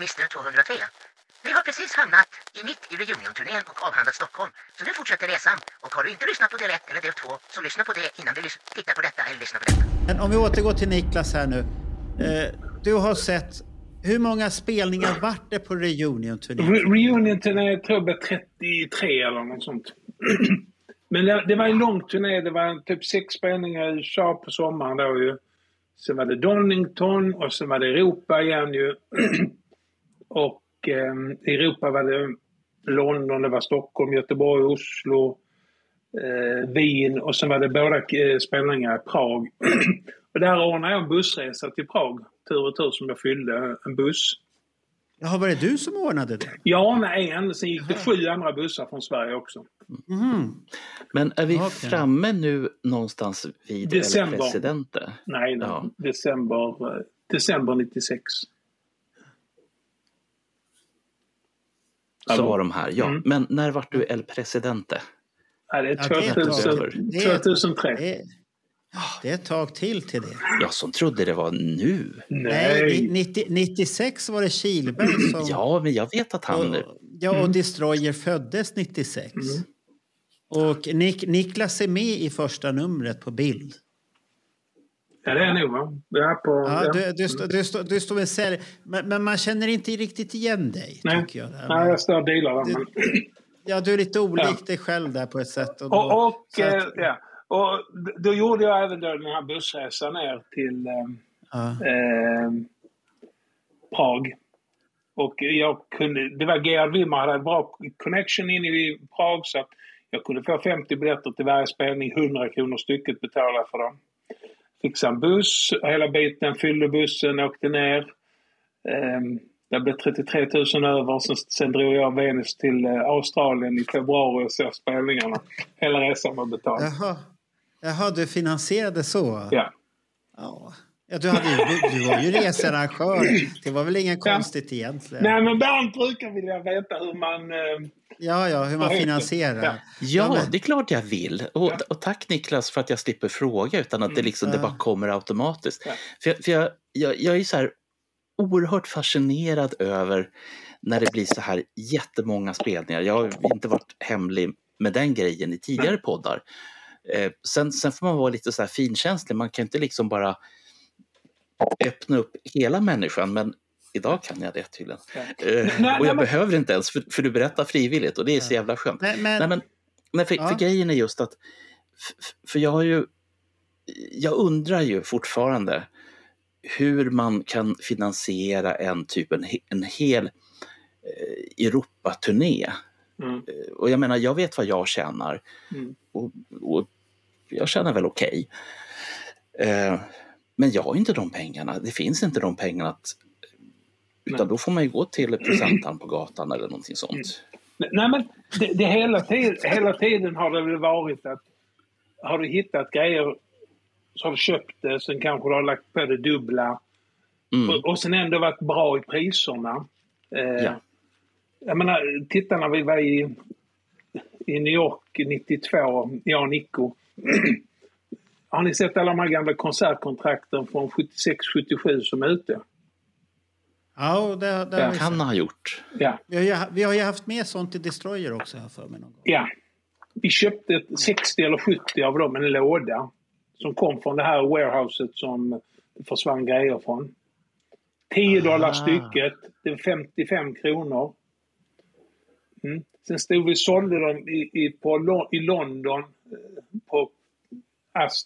Mr 203. Vi har precis hamnat i mitt i reunion-turnén och avhandlat Stockholm. Så nu fortsätter resan. Och har du inte lyssnat på del 1 eller del 2 så lyssna på det innan du tittar på detta eller lyssnar på detta. Men om vi återgår till Niklas här nu. Eh, du har sett, hur många spelningar vart det på reunion-turnén? Re- Reunion-turné tror jag var 33 eller något sånt. Men det, det var en lång turné. Det var typ sex spelningar i USA på sommaren då ju. Sen var det Donington och sen var det Europa igen ju. och eh, i Europa var det London, det var Stockholm, Göteborg, Oslo, eh, Wien och sen var det båda eh, spelningar i Prag. och där ordnade jag en bussresa till Prag, tur och tur, som jag fyllde en buss. Jaha, var det du som ordnade det? Jag ordnade en, sen gick det sju andra bussar från Sverige också. Mhm. Men är vi Okej. framme nu någonstans vid December. El Presidente? Nej, nej. Ja. December, eh, december 96. Så var de här, ja. Mm. Men när vart du El Presidente? Ja, det är Ja, det är ett 2000, tag. Det är- 2003. Det är, det är ett tag till till det. Jag som trodde det var nu. Nej, ni- 90, 96 var det Kihlberg som... Ja, men jag vet att han... och, ja, och Destroyer föddes 96. Och Nik, Niklas är med i första numret på bild. Ja, det är nog va? Ja, på, Ja, du, du, stå- du, stå- du står med sälj, men, men man känner inte riktigt igen dig, Nej. tycker jag. Nej, jag står och dealar där. Men... Ja, du är lite olik Ja. dig själv där på ett sätt. Och, då, Och, och, att- eh, ja. och då gjorde jag även då den här bussresan ner till eh, ja. eh, Prag. Och jag kunde, det var Gerhard Wimmer hade en bra connection in i Prag så att jag kunde få 50 biljetter till varje spelning, 100 kronor stycket betala för dem. Fixade en buss, hela biten, fyllde bussen, åkte ner. Eh, det blev 33 000 över, sen, sen drog jag Venus till eh, Australien i februari och såg spelningarna. Hela resan var betald. Jaha. Jaha, du finansierade så? Ja. Ja. Ja, du, hade ju, du, du var ju researrangör. Det var väl inget Ja. konstigt egentligen? Nej men Bernt brukar vilja veta hur man... Eh, Ja, ja, hur man finansierar. Ja. Ja, men- det är klart jag vill. Och, Ja. och tack Niklas för att jag slipper fråga utan att det, liksom, det bara kommer automatiskt. Ja. För, jag- för jag, jag, jag är så här oerhört fascinerad över när det blir så här jättemånga spelningar. Jag har inte varit hemlig med den grejen i tidigare poddar. Eh, sen, sen får man vara lite så här finkänslig. Man kan inte liksom bara öppna upp hela människan, men idag kan jag det tydligen. Ja. Eh, och jag behöver inte ens, för, för du berättar frivilligt och det är så jävla skönt. Men, men, Nej, men, nej, för, Ja. för grejen är just att, för jag har ju, jag undrar ju fortfarande hur man kan finansiera en typ, en, en hel eh, Europaturné. mm, Eh, Och jag menar, jag vet vad jag tjänar mm. och, och jag tjänar väl okej. Eh, men jag har inte de pengarna, det finns inte de pengarna att utan Nej. då får man ju gå till presentaren på gatan eller någonting sånt. Nej men det, det hela, tid, hela tiden har det väl varit att har du hittat grejer så har du köpt det, sen kanske du har lagt på det dubbla Mm. och, och sen ändå varit bra i priserna. Eh, Ja. Jag menar, titta när vi var i, i New York 92, jag och Nico. har ni sett alla de här gamla konsertkontrakten från 76-77 som är ute? ja, det, det Ja. Kan ha gjort. Ja. vi, har ju, vi har ju haft med sånt i Destroyer också, jag för mig. Någon gång. Ja. Vi köpte ett 60 eller 70 av dem, en låda. Som kom från det här warehouset som försvann grejer från. 10 dollar stycket. Det var 55 kronor. Mm. Sen stod vi och sålde dem i, i, på, i London eh, på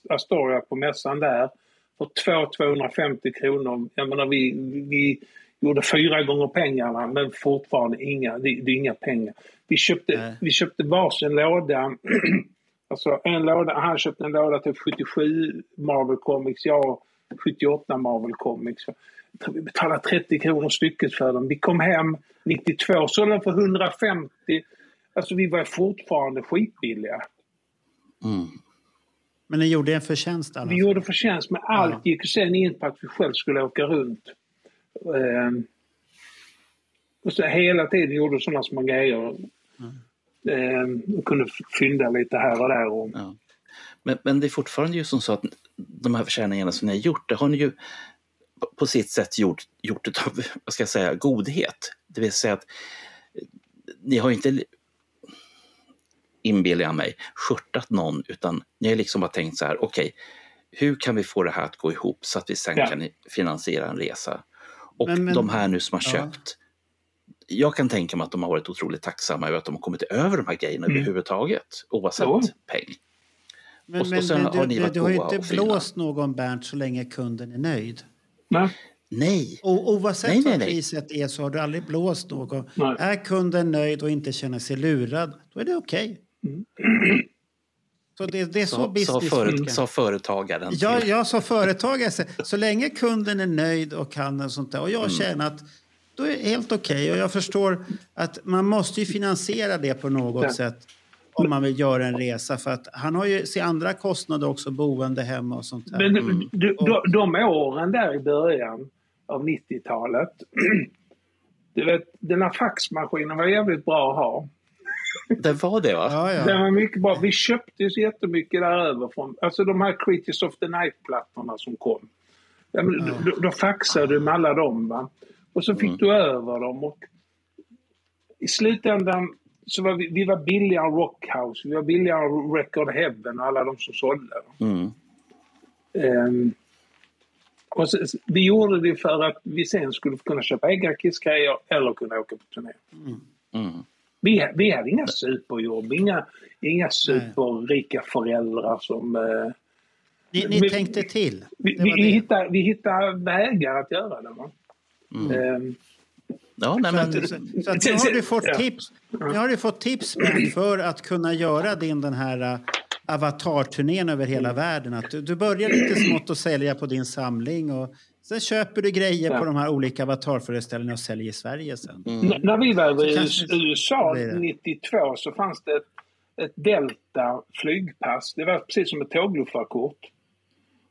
Astoria på mässan där. För 200-250 kronor. Jag menar vi, vi gjorde fyra gånger pengarna men fortfarande inga, det, det är inga pengar. Vi köpte, Nej. vi köpte varsin låda. alltså en låda, han köpte en låda till 77 Marvel Comics, jag 78 Marvel Comics. Vi betalade 30 kronor stycket för dem. Vi kom hem 92, sålde för 150. Alltså vi var fortfarande skitbilliga. Mm. Men ni gjorde en förtjänst alla Vi gjorde förtjänst men allt gick sen in på att vi själv skulle åka runt. Ehm, och så hela tiden gjorde sådana små grejer. Ehm, och kunde fynda lite här och där. Och, Ja. Men, men det är fortfarande ju som så att de här försäljningarna som ni har gjort, det har ni ju på- sitt sätt gjort, gjort utav, vad ska jag säga, godhet. Det vill säga att ni har inte, inbillar jag mig, skörtat någon, utan ni har liksom bara tänkt så här, okej, hur kan vi få det här att gå ihop så att vi sen Ja. kan finansiera en resa? Och Men- men- de här nu som har Ja. köpt, jag kan tänka mig att de har varit otroligt tacksamma över att de har kommit över de här grejerna Mm. överhuvudtaget, oavsett Jo. peng. Men, Och men, och men har varit du har ju inte och blåst någon Bernt så länge kunden är nöjd. nej, Nej, O, oavsett Nej, nej, vad nej. priset är så har du aldrig blåst någon. Nej. Är kunden nöjd och inte känner sig lurad, då är det okej. Mm. Så det, det är så, sa, sa, business före, funkar. sa företagaren. Ja, jag som företagare, så, så länge kunden är nöjd och kan och sånt där och jag Mm. känner att då är det helt okej. Och jag förstår att man måste ju finansiera det på något Ja. sätt om man vill göra en resa. För att han har ju sina andra kostnader också, boende hemma och sånt där. Men Mm. du, de, de åren där i början av 90-talet. Du vet, den här faxmaskinen var jävligt bra att ha. Det var det va? Ja, Den ja. var mycket bra. Vi köpte ju så jättemycket däröver från, alltså de här Creatures of the Night-plattorna som kom. Ja, men, Ja. då, då faxade du med alla dem va. Och så fick Mm. du över dem och i slutändan så var vi, vi var billigare än Rockhouse, vi var billigare än Record Heaven och alla de som sålde. Mm. Ehm, och så, vi gjorde det för att vi sen skulle kunna köpa egna Kiss-grejer eller kunna åka på turné. Mm. Vi, vi hade inga superjobb, inga, inga superrika föräldrar som... Eh, Ni, ni vi- tänkte till. vi, vi, vi, hittar, vi hittar vägar att göra det. Va? Mm. Ja, nej, Så men, att, så, så att nu har du fått tips, nu har du fått tips för att kunna göra din den här uh, avatarturnén över hela Mm. världen. Att du, du börjar lite smått att sälja på din samling och sen köper du grejer Ja. på de här olika avatarföreställningarna och säljer i Sverige sen. mm. När vi var i kanske- USA blir det. 92 så fanns det ett, ett Delta flygpass. Det var precis som ett tågluffarkort.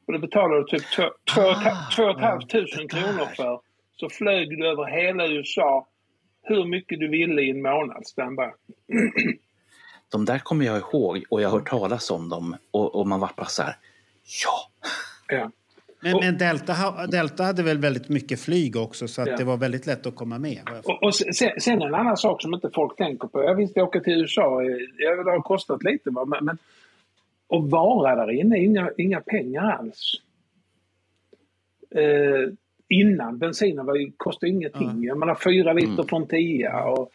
Och det betalade du typ två- två och ett ha- Ah, tusen kronor för. Så flög du över hela USA hur mycket du ville i en månad standby. de där kommer jag ihåg och jag har hört talas om dem och, och man var bara så här, ja. Ja. Men, Och- men Delta, Delta hade väl väldigt mycket flyg också så att Ja. det var väldigt lätt att komma med. Och, och sen, sen en annan sak som inte folk tänker på. Jag visste jag åka till USA. det har kostat lite va? men, men att vara där inne är inga, inga pengar alls. Eh, innan bensinen var kostade ingenting. Jag menar fyra liter Mm. från tia och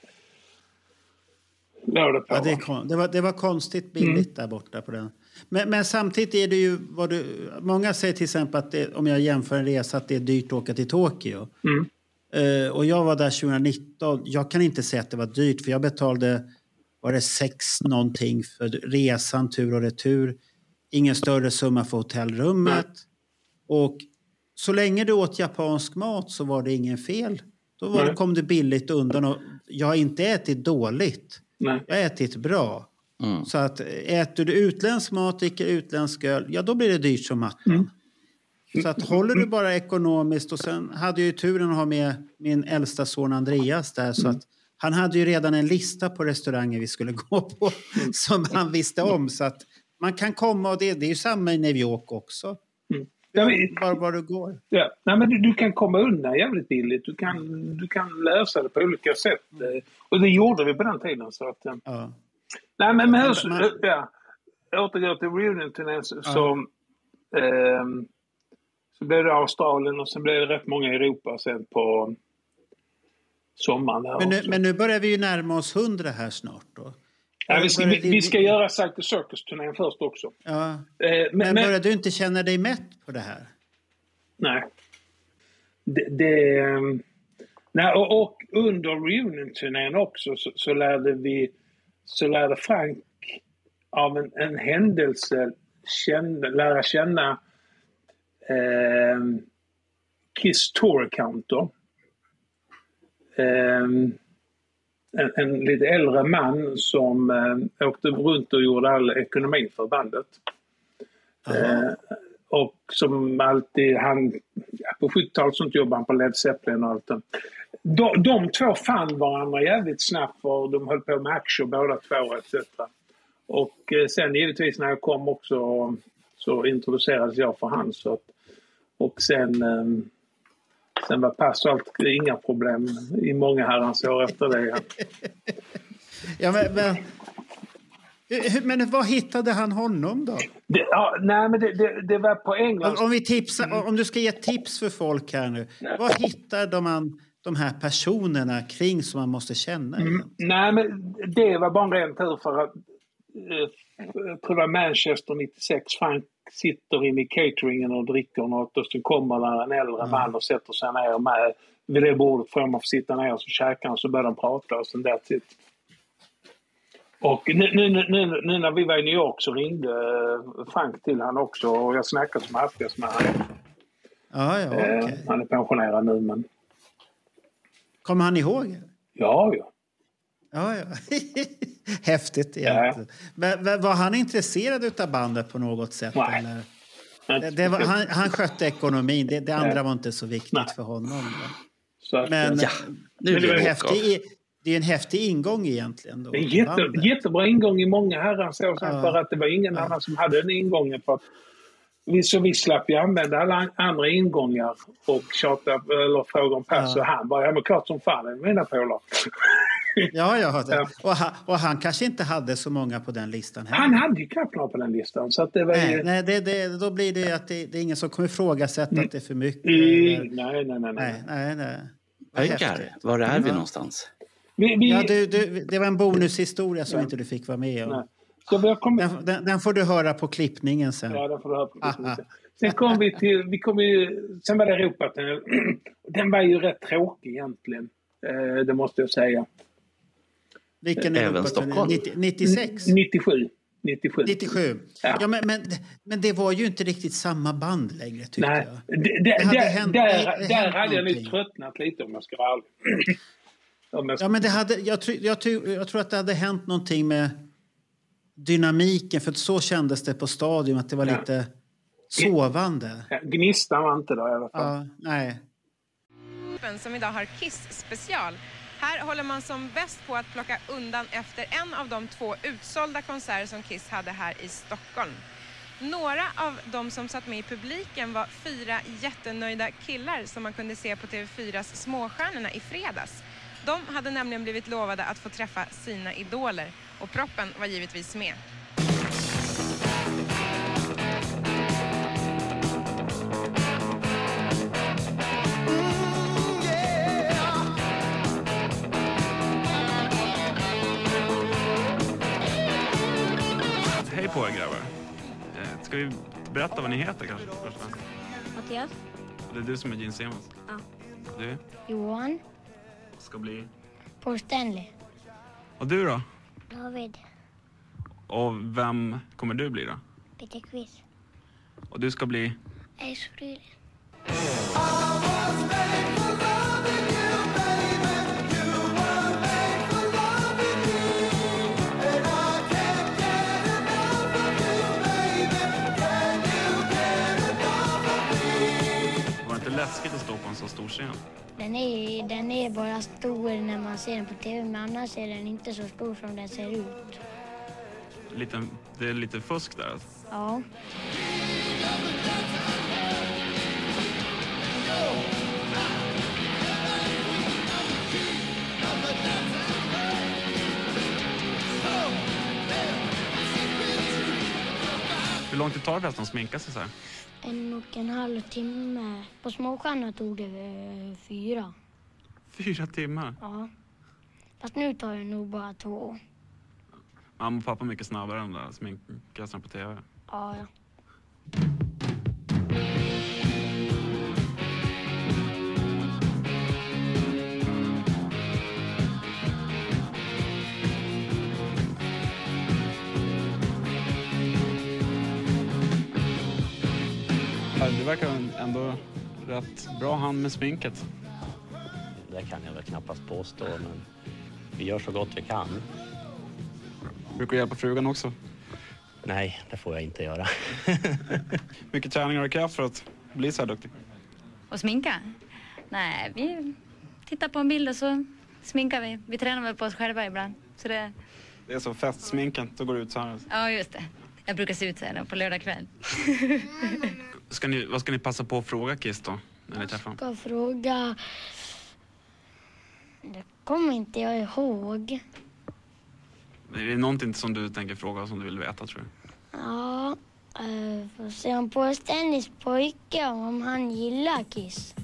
låg det på. Ja, det, var, det var konstigt billigt där borta på den. Men, men samtidigt är det ju vad du, många säger till exempel att det, om jag jämför en resa att det är dyrt att åka till Tokyo. Mm. Eh, och jag var där 2019. Jag kan inte säga att det var dyrt för jag betalade var det sex någonting för resan tur och retur. Ingen större summa för hotellrummet. Och så länge du åt japansk mat så var det ingen fel. Då var, Nej. kom du billigt undan. Och jag har inte ätit dåligt. Nej. Jag har ätit bra. Mm. Så att äter du utländsk mat, dricker utländsk öl, ja då blir det dyrt som attan. Mm. Så att håller du bara ekonomiskt och sen hade jag ju turen att ha med min äldsta son Andreas där så att han hade ju redan en lista på restauranger vi skulle gå på som han visste om så att man kan komma och det, det är ju samma i New York också. Ja, men- Var, du går. Ja. Nej, men du, du kan komma undan jävligt billigt. Du kan, du kan lösa det på olika sätt. eh, Och det gjorde vi på den tiden. Så att, Ja. Nej, men, men Men- ja, återgå till reunion-turnén så, så, ehm, så blev det Australien och sen blev det rätt många i Europa sen på sommaren. Där Men, nu, men nu börjar vi ju närma oss hundra här snart då. ja, vi, ska, vi, vi ska göra Circus Circus-turnén först också. Ja. Eh, Men, men, men, börjar du inte känna dig mätt på det här? nej. Det, det, ehm, nej och, och under reunion-turnén också så, så lärde vi så lärde Frank av en, en händelse känna, lära känna eh, Kiss Tour Counter. Eh, en, en lite äldre man som eh, åkte runt och gjorde all ekonomi för bandet. Eh, och som alltid, han, ja, på 70-talet sånt jobbade han på Led Zeppelin och allt det. De, de två fann varandra jävligt snabbt för de höll på med action båda två etc. Och eh, sen givetvis när jag kom också så introducerades jag för han. Så att, och sen, eh, sen var pass och allt inga problem i många herrans år efter det. Ja, men, men, men var hittade han honom då? det ja, nej men det, det, det var på England. Om, vi tipsar, om du ska ge tips för folk här nu. Var hittar de, man, de här personerna kring som man måste känna? Mm, nej, men det var bara en ren tur för att eh, jag tror det var Manchester 96. Frank sitter inne i cateringen och dricker något och så kommer där en äldre man och sätter sig ner med vid det bordet får man sitta ner och så käkar han så börjar de prata och sen that's it. Och nu, nu, nu, nu, när vi var i New York så ringde eh, Frank till han också och jag snackade som hastigast med honom. Ja, ja, Eh, okej. Han är pensionerad nu men Kommer han ihåg? ja, ja. Ja, ja. Häftigt egentligen. Men, men var han intresserad av bandet på något sätt? Nej. Eller? Det, det var, han, han skötte ekonomin. Det, det andra Nej. var inte så viktigt Nej. för honom. att, Men, Ja, nu men det, är häftig, det är en häftig ingång egentligen. Då, Det är jätte, bandet. jättebra ingång i många herrans år Ja. för att det var ingen Ja. annan som hade den ingången. För så vi slapp ju använda alla an- andra ingångar och tjata eller fråga om pass. Ja. Och han bara, ja men klart som fan, mina polare. Ja, ja. Det. Ja. Och, han, och han kanske inte hade så många på den listan heller. Han hade ju knappt några på den listan. Så att det var Nej, ju... nej det, det, då blir det att det, det är ingen som kommer ifrågasätta att det är för mycket. Mm, nej, nej, nej. nej. Nej, nej, nej. Vad Pöjkar, häftigt. var är vi någonstans? Vi, vi, Ja, du, du, det var en bonushistoria som Ja. inte du fick vara med nej. om. Så vi har kommit... Den, den, den får du höra på klippningen sen. Ja, den får du höra på Aha. Sen kom vi till... Vi kom ju, sen var det Europaturnén. Den var ju rätt tråkig egentligen. Eh, det måste jag säga. Vilken Även? Stockholm. 90 96? 97. 97. 97? Ja. Ja, men, men, men det var ju inte riktigt samma band längre tyckte Nej, jag. det, det, hade där, hänt- där, det- det där hänt hade jag nu någonting. tröttnat lite om jag ska vara ärlig. jag ska, Ja, men det hade, jag, tror- jag, tror- jag tror att det hade hänt någonting med dynamiken, för så kändes det på stadion, att det var Ja. lite sovande. ja, Gnistan var inte där i alla fall. Ja, nej. som idag har Kiss special. Här håller man som bäst på att plocka undan efter en av de två utsålda konserter som Kiss hade här i Stockholm. Några av de som satt med i publiken var fyra jättenöjda killar som man kunde se på TV4s Småstjärnorna i fredags. De hade nämligen blivit lovade att få träffa sina idoler och proppen var givetvis med. Hej på er grabbar. Eh, Ska vi berätta vad ni heter kanske? Mattias, Det är du som är Gene Simmons. Ja. Du Johan, ska bli... Paul Stanley, Och du då? David, Och vem kommer du bli då? Peter Quiz, Och du ska bli... Ace Frehley. Var det inte läskigt att stå på en så stor scen? Den är, den är bara stor när man ser den på tv, men annars är den inte så stor som den ser ut. Lite, det är lite fusk där. alltså. Ja, Hur långt det tar det förresten att sminka sig så här? En och en halv timme. På Småstjärna tog det eh, fyra. Fyra timmar. Ja. Fast nu tar det nog bara två. Mamma och pappa är mycket snabbare än där på tv. Ja, ja. Verkar ändå rätt bra han med sminket. Det kan jag väl knappast påstå, men vi gör så gott vi kan. Brukar du hjälpa frugan också? Nej, det får jag inte göra. Mycket träning har du krävt för att bli så här duktig? Och sminka? Nej, vi tittar på en bild och så sminkar vi. Vi tränar väl på oss själva ibland. Så det... Det är så festsminken, då går det ut så här. Ja, just det. Jag brukar se ut så här på lördag kväll. Ska ni, vad ska ni passa på att fråga Kiss då, när ni träffar honom? Ska fråga... Det kommer inte jag ihåg. Är det någonting som du tänker fråga som du vill veta tror du? Ja, uh, får se om på Stennys pojke om han gillar Kiss.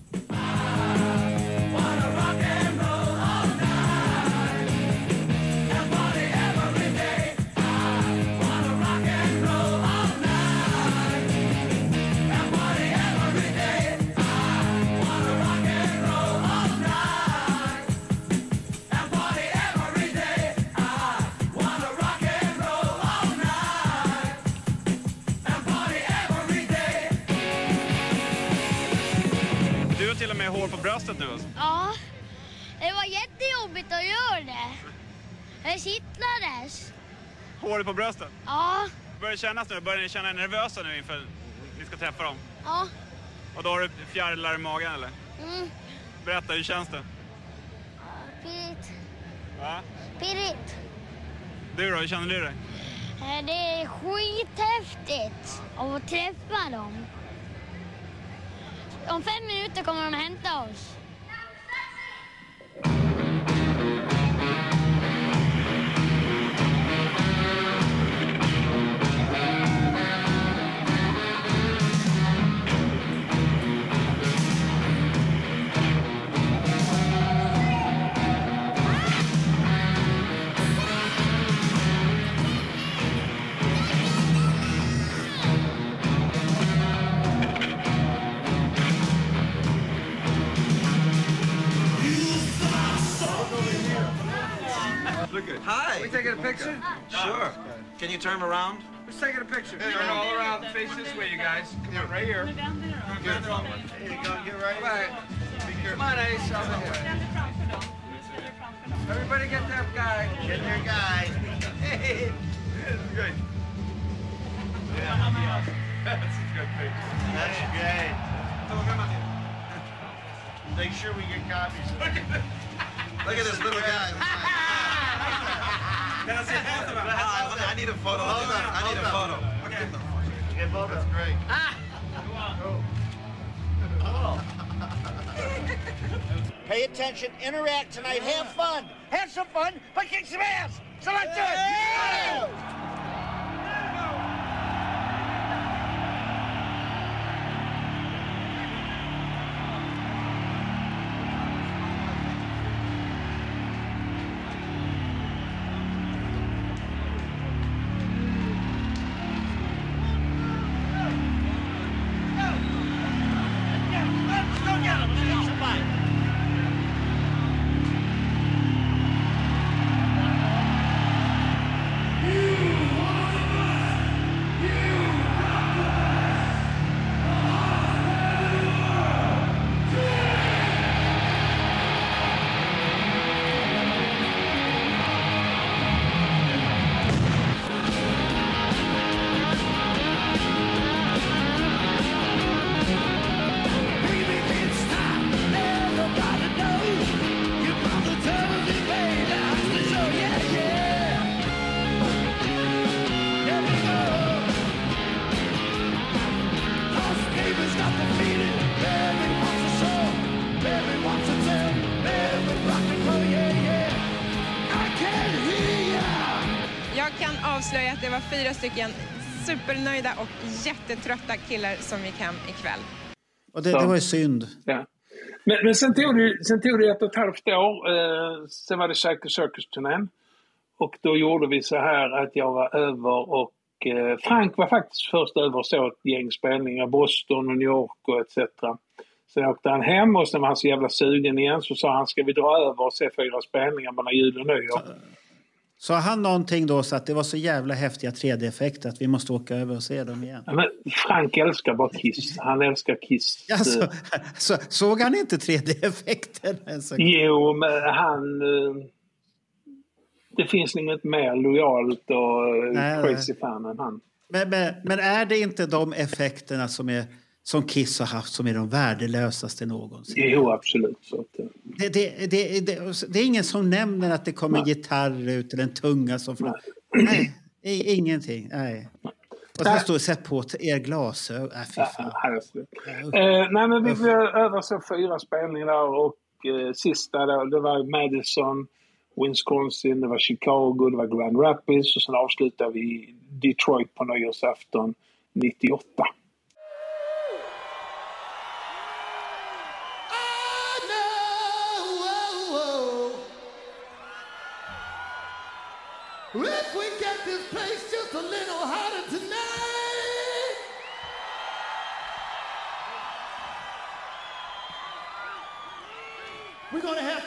Med hår på bröstet nu alltså. Ja, det var jättejobbigt att göra det. Det kittlades. Håret på bröstet? Ja, Börjar det kännas nu? Börjar ni känna er nervösa nu inför ni ska träffa dem? ja. Och då har du fjärilar i magen eller? Mm. Berätta, hur känns det? Pirrigt. Va? Pirrigt. Du då, hur känner du dig? Eh, Det är skithäftigt att träffa dem. Om fem minuter kommer de hämta oss. Taking a picture? Sure. Can you turn around? Who's taking a picture? Turn all around. Face this way, you guys. Come on, right here. Here you go. Get right back. Come on, Ace. Over here. Everybody get that guy. Get your guy. Hey. This is good. Yeah. That's a good picture. That's great. Make sure we get copies. Look at this little guy. Can I see both of them? I need a photo. Hold on. I need a photo. Okay. Get both. That's great. Ah. Pay attention, interact tonight, have fun. Have some fun, but kick some ass. So let's do it. Fyra stycken supernöjda och jättetrötta killar som gick hem ikväll. Och det, det var ju synd. Ja. Men, men sen, tog det, sen tog det ett och ett halvt år. Eh, sen var det Shaker Circus-turnén. Och då gjorde vi så här att jag var över och eh, Frank var faktiskt först över och såg ett gäng spelningar. Boston och New York och etc. Sen åkte han hem och sen var han så jävla sugen igen så sa han ska vi dra över och se fyra spelningar mellan jul och nyår. Sa han någonting då så att det var så jävla häftiga 3D-effekter att vi måste åka över och se dem igen? Ja, men Frank älskar bara Kiss. Han älskar Kiss. Alltså, så, såg han inte 3D-effekterna? Alltså, Jo, men han... eh, Det finns inget mer lojalt och Nej, crazy fan än han. Men, men, men är det inte de effekterna som, är, som Kiss har haft som är de värdelösaste någonsin? Jo, absolut. Så eh, Det, det, det, det, är ingen som nämner att det kommer en gitarr ut eller en tunga som... Nej, nej i- ingenting. Nej. Och sen står sätt på er glasögon. Nej, fy fan. Eh, nej, men vi blev över så fyra spelningar och eh, sista då, det var Madison, Wisconsin, det var Chicago, det var Grand Rapids och sen avslutade vi Detroit på nyårsafton 98.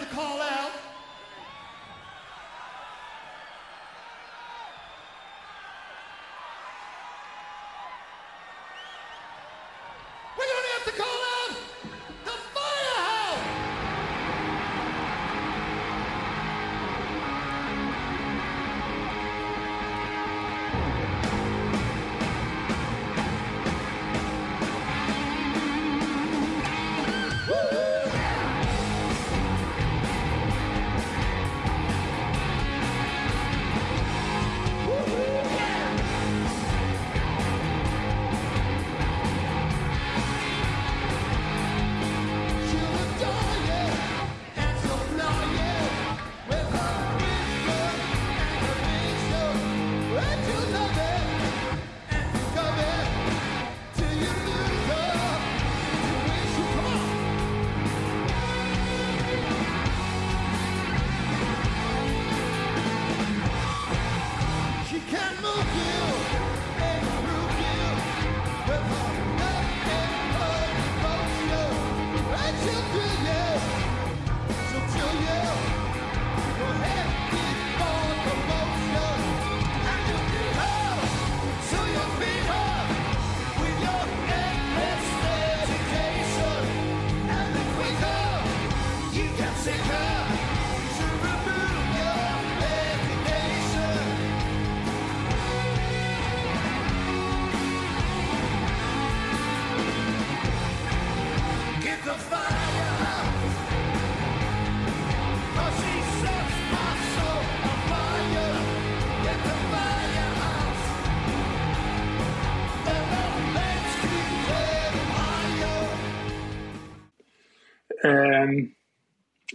Call out.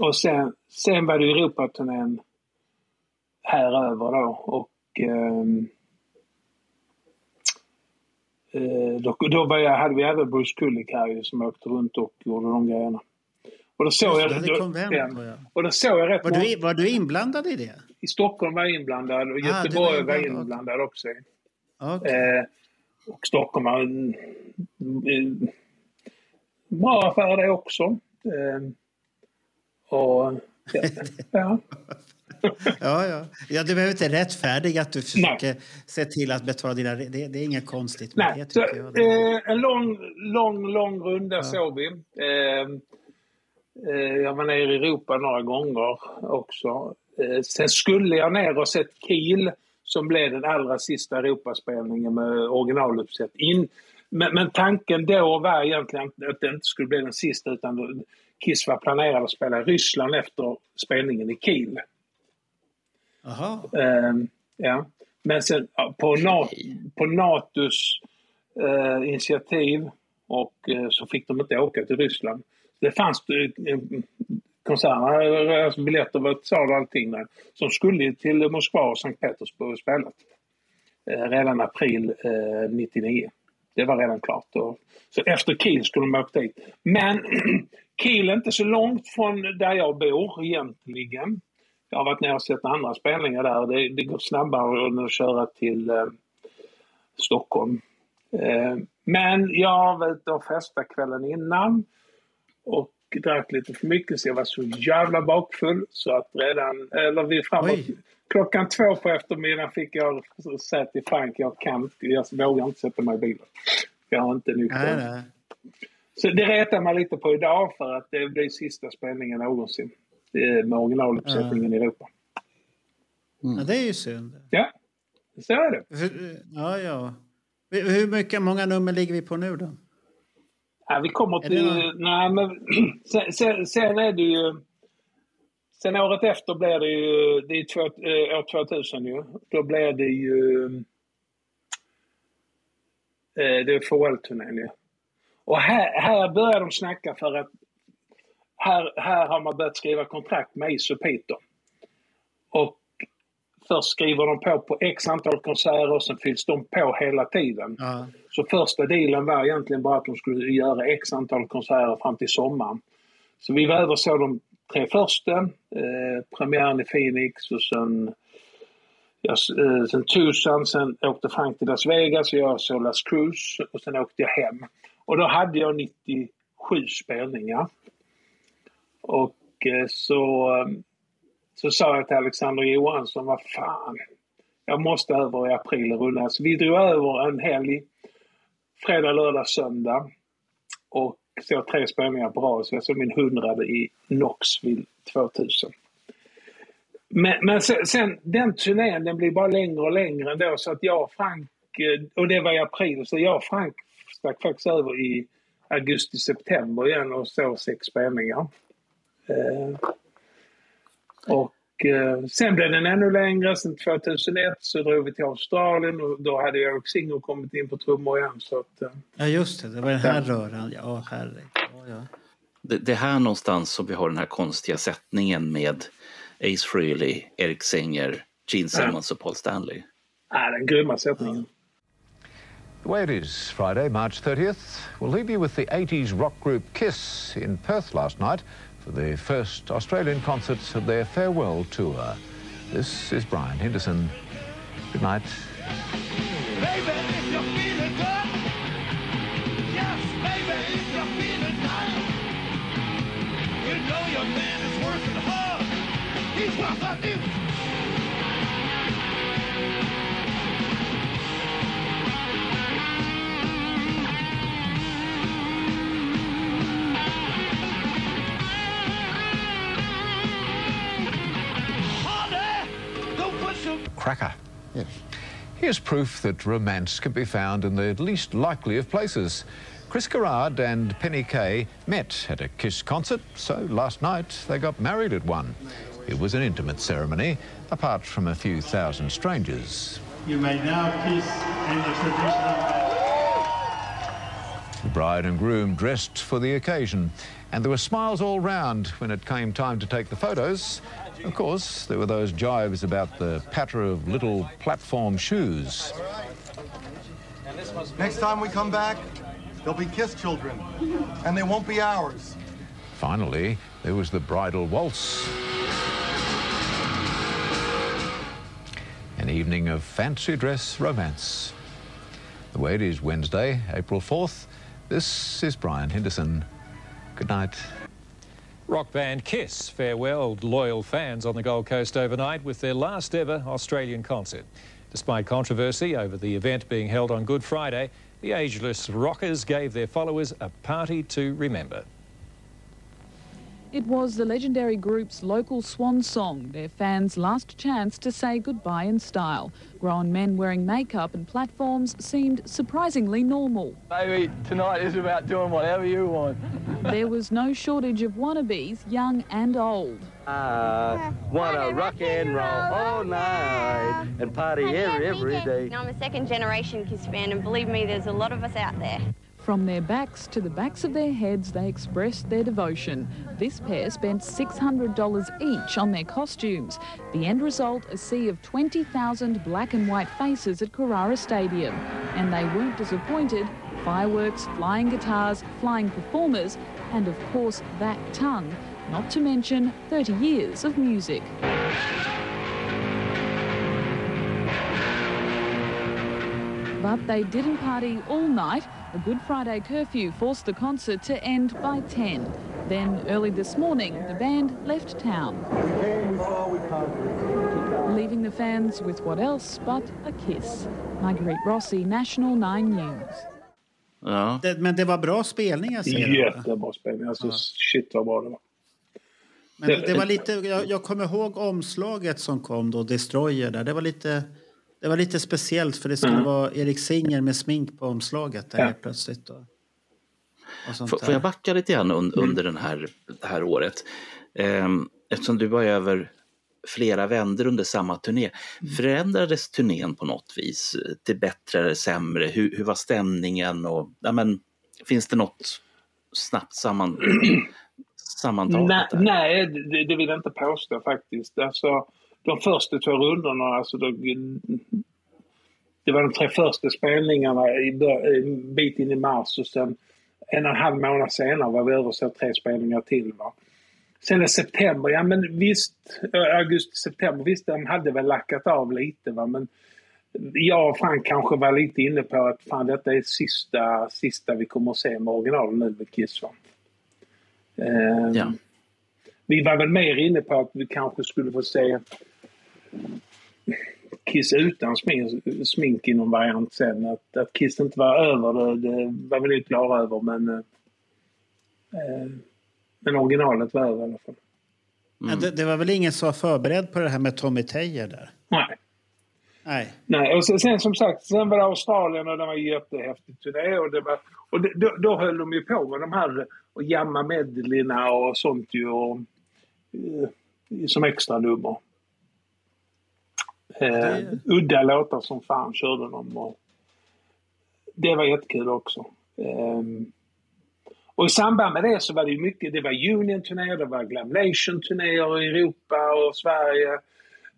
Och sen, sen var det Europaturnén här över då och ehm, eh, då, då var jag, hade vi även Bruce Kulick här ju, som åkte runt och gjorde de grejerna. Och då såg jag... hade då- konvent ja. på, ja. Och då såg jag rätt Var du, var du inblandad i det? I Stockholm var jag inblandad och Ah, Göteborg var var inblandad, inblandad också. Okej. Eh, och Stockholm var en eh, bra affär det också. Eh, och ja, ja. Ja, ja. ja, du behöver inte rättfärdiga att du försöker se till att betala dina... Det, det är inget konstigt med Nej, det, så, jag. eh, en lång, lång, lång runda såg vi. Eh, eh, jag var nere i Europa några gånger också. Eh, sen skulle jag ner och sett Kiel som blev den allra sista Europaspelningen med originaluppsätt. In, men, men tanken då var egentligen att det inte skulle bli den sista utan Kiss var planerad att spela i Ryssland efter spelningen i Kiel. Jaha. Ehm, ja. Men sen på, Na på Natos eh, initiativ och eh, så fick de inte åka till Ryssland. Det fanns eh, konserter, alltså biljetter var sal och allting där, som skulle till Moskva och Sankt Petersburg och spelat. Redan april eh, 99. Det var redan klart. Och, så efter Kiel skulle de åka dit. Men Kiel är inte så långt från där jag bor egentligen. Jag har varit nere och sett andra spelningar där. Det, det går snabbare än att köra till eh, Stockholm. Eh, men jag var ute och festade kvällen innan. Och drack lite för mycket så jag var så jävla bakfull så att redan, eller vid framåt, Oj. klockan två på eftermiddagen fick jag säga till Frank, jag kan jag vågar inte sätta mig i bilen. Jag har inte nykter. Så det retar man lite på idag för att det blir sista spelningen någonsin med originaluppsättningen i Europa. Ja, det är ju synd. Ja, så är det. Hur- Ja, ja. Hur mycket, många nummer ligger vi på nu då? Ja, vi kommer Är till... det Nej, men sen, sen, sen är det ju... Sen året efter blir det ju... Det är två, eh, år 2000 ju. Då blir det ju... Eh, det är FHL-turnén ju. Och här, här börjar de snacka för att här, här har man börjat skriva kontrakt med Is och först skriver de på på x antal konserter och sen fylls de på hela tiden. Ja. Så första dealen var egentligen bara att de skulle göra x antal konserter fram till sommaren. Så vi var över så de tre första, eh, premiären i Phoenix och sen, ja, s- eh, sen Tucson, sen åkte Frank till Las Vegas och jag såg Las Cruz och sen åkte jag hem. Och då hade jag 97 spelningar. Och eh, så, eh, så sa jag till Alexander Johansson, vad fan, jag måste över i april och runda. Så vi drog över en helg, fredag, lördag, söndag. Och så tre spelningar på rad. Så jag såg min hundrade i Knoxville 2000. Men, men sen, sen den turnén den blir bara längre och längre ändå så att jag och Frank, eh, och det var i april, så jag och Frank stack faktiskt över i augusti-september igen och såg sex spelningar. Eh, och eh, sen blev den ännu längre. Sen 2001 så drog vi till Australien och då hade Eric Singer kommit in på trummor igen. Så att, eh, Ja, just det. Det var den här röran. Ja, herregud. Ja, ja. Det, det är här någonstans som vi har den här konstiga sättningen med Ace Frehley, Eric Singer, Gene Simmons och Paul Stanley. ja, den grymma sättningen. The way it is, Friday, March 30th, We'll leave you with the 80s rock group Kiss in Perth last night for the first Australian concert of their farewell tour. This is Brian Henderson. Good night. Baby, Cracker. Yes. Here's proof that romance can be found in the least likely of places. Chris Garrard and Penny Kay met at a Kiss concert, so last night they got married at one. It was an intimate ceremony, apart from a few thousand strangers. You may now kiss and the traditional The bride and groom dressed for the occasion, and there were smiles all round when it came time to take the photos. Of course, there were those jibes about the patter of little platform shoes. Next time we come back, there'll be kiss children, and they won't be ours. Finally, there was the bridal waltz. An evening of fancy dress romance. The way is Wednesday, April 4th. This is Brian Henderson. Good night. Rock band Kiss farewelled loyal fans on the Gold Coast overnight with their last ever Australian concert. Despite controversy over the event being held on Good Friday, the ageless rockers gave their followers a party to remember. It was the legendary group's local swan song, their fans' last chance to say goodbye in style. Grown men wearing makeup and platforms seemed surprisingly normal. Baby, tonight is about doing whatever you want. There was no shortage of wannabes, young and old. Ah, I wanna rock and roll all night and party every, every day. I'm a second generation Kiss fan, and believe me, there's a lot of us out there. From their backs to the backs of their heads, they expressed their devotion. This pair spent $600 each on their costumes. The end result, a sea of 20,000 black and white faces at Carrara Stadium. And they weren't disappointed. Fireworks, flying guitars, flying performers, and of course that tongue, not to mention 30 years of music. But they didn't party all night. A Good Friday curfew forced the concert to end by 10. Then early this morning, the band left town, leaving the fans with what else but a kiss. Marguerite Rossi, National 9 News. Ja. Det, men det var bra spelningar säger du, va? Jättebra spelning. Alltså, shit vad bra det var. Men det, det var lite, jag, jag kommer ihåg omslaget som kom då, Destroyer där. Det var lite, det var lite speciellt för det skulle Mm. vara Erik Singer med smink på omslaget där Ja. plötsligt. Och, och sånt Får, får jag backa lite grann un, Mm. under den här, det här året? Ehm, eftersom du var över flera vändor under samma turné. Mm. Förändrades turnén på något vis? Till bättre eller sämre? Hur, hur var stämningen? Och, ja, men, finns det något snabbt samman, sammantaget? Nej, nej det, det vill jag inte påstå faktiskt. Alltså, de första två rundorna, alltså, då, det var de tre första spelningarna i en bit in i mars och sen en och en halv månad senare var vi över så tre spelningar till. Va? Sen i september, ja men visst, eh, augusti, september, visst de hade väl lackat av lite va men jag och Frank kanske var lite inne på att fan detta är sista, sista vi kommer att se med originalen nu med Kiss va. Ehm, Vi var väl mer inne på att vi kanske skulle få se Kiss utan smink, smink i någon variant sen. Att, att Kiss inte var över det, det var vi nog klara över men eh, eh, men originalet var över i alla fall. Men det, det var väl ingen som var förberedd på det här med Tommy Tejer där? Nej. Nej. Nej, och sen, sen som sagt, sen var det Australien och det var en jättehäftig turné och, det var, och det, då, då höll de ju på med de här och jamma medleyna och sånt ju och, eh, som extra nummer. Eh, udda låtar som fan körde de och det var jättekul också. Ehm, och i samband med det så var det mycket, det var Union-turnéer, det var Glamnation-turnéer i Europa och Sverige.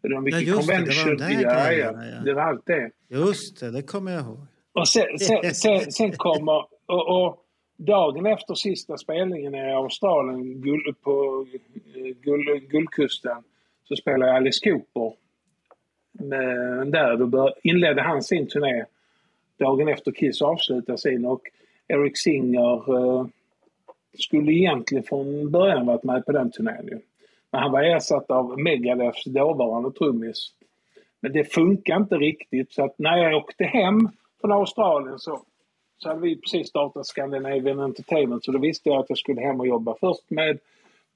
Det var mycket Ja, just det, det convention. de ja, ja. Det var allt det. Just det, det kommer jag ihåg. Och sen, sen, sen, sen kommer... Och, och dagen efter sista spelningen i Australien guld, på eh, guld, Guldkusten så spelade Alice Cooper. Där då inledde han sin turné dagen efter Kiss avslutade sin och Eric Singer eh, skulle egentligen från början varit med på den turnén ju. Men han var ersatt av Megadeths dåvarande trummis. Men det funkar inte riktigt så att när jag åkte hem från Australien så, så hade vi precis startat Scandinavian Entertainment så då visste jag att jag skulle hem och jobba först med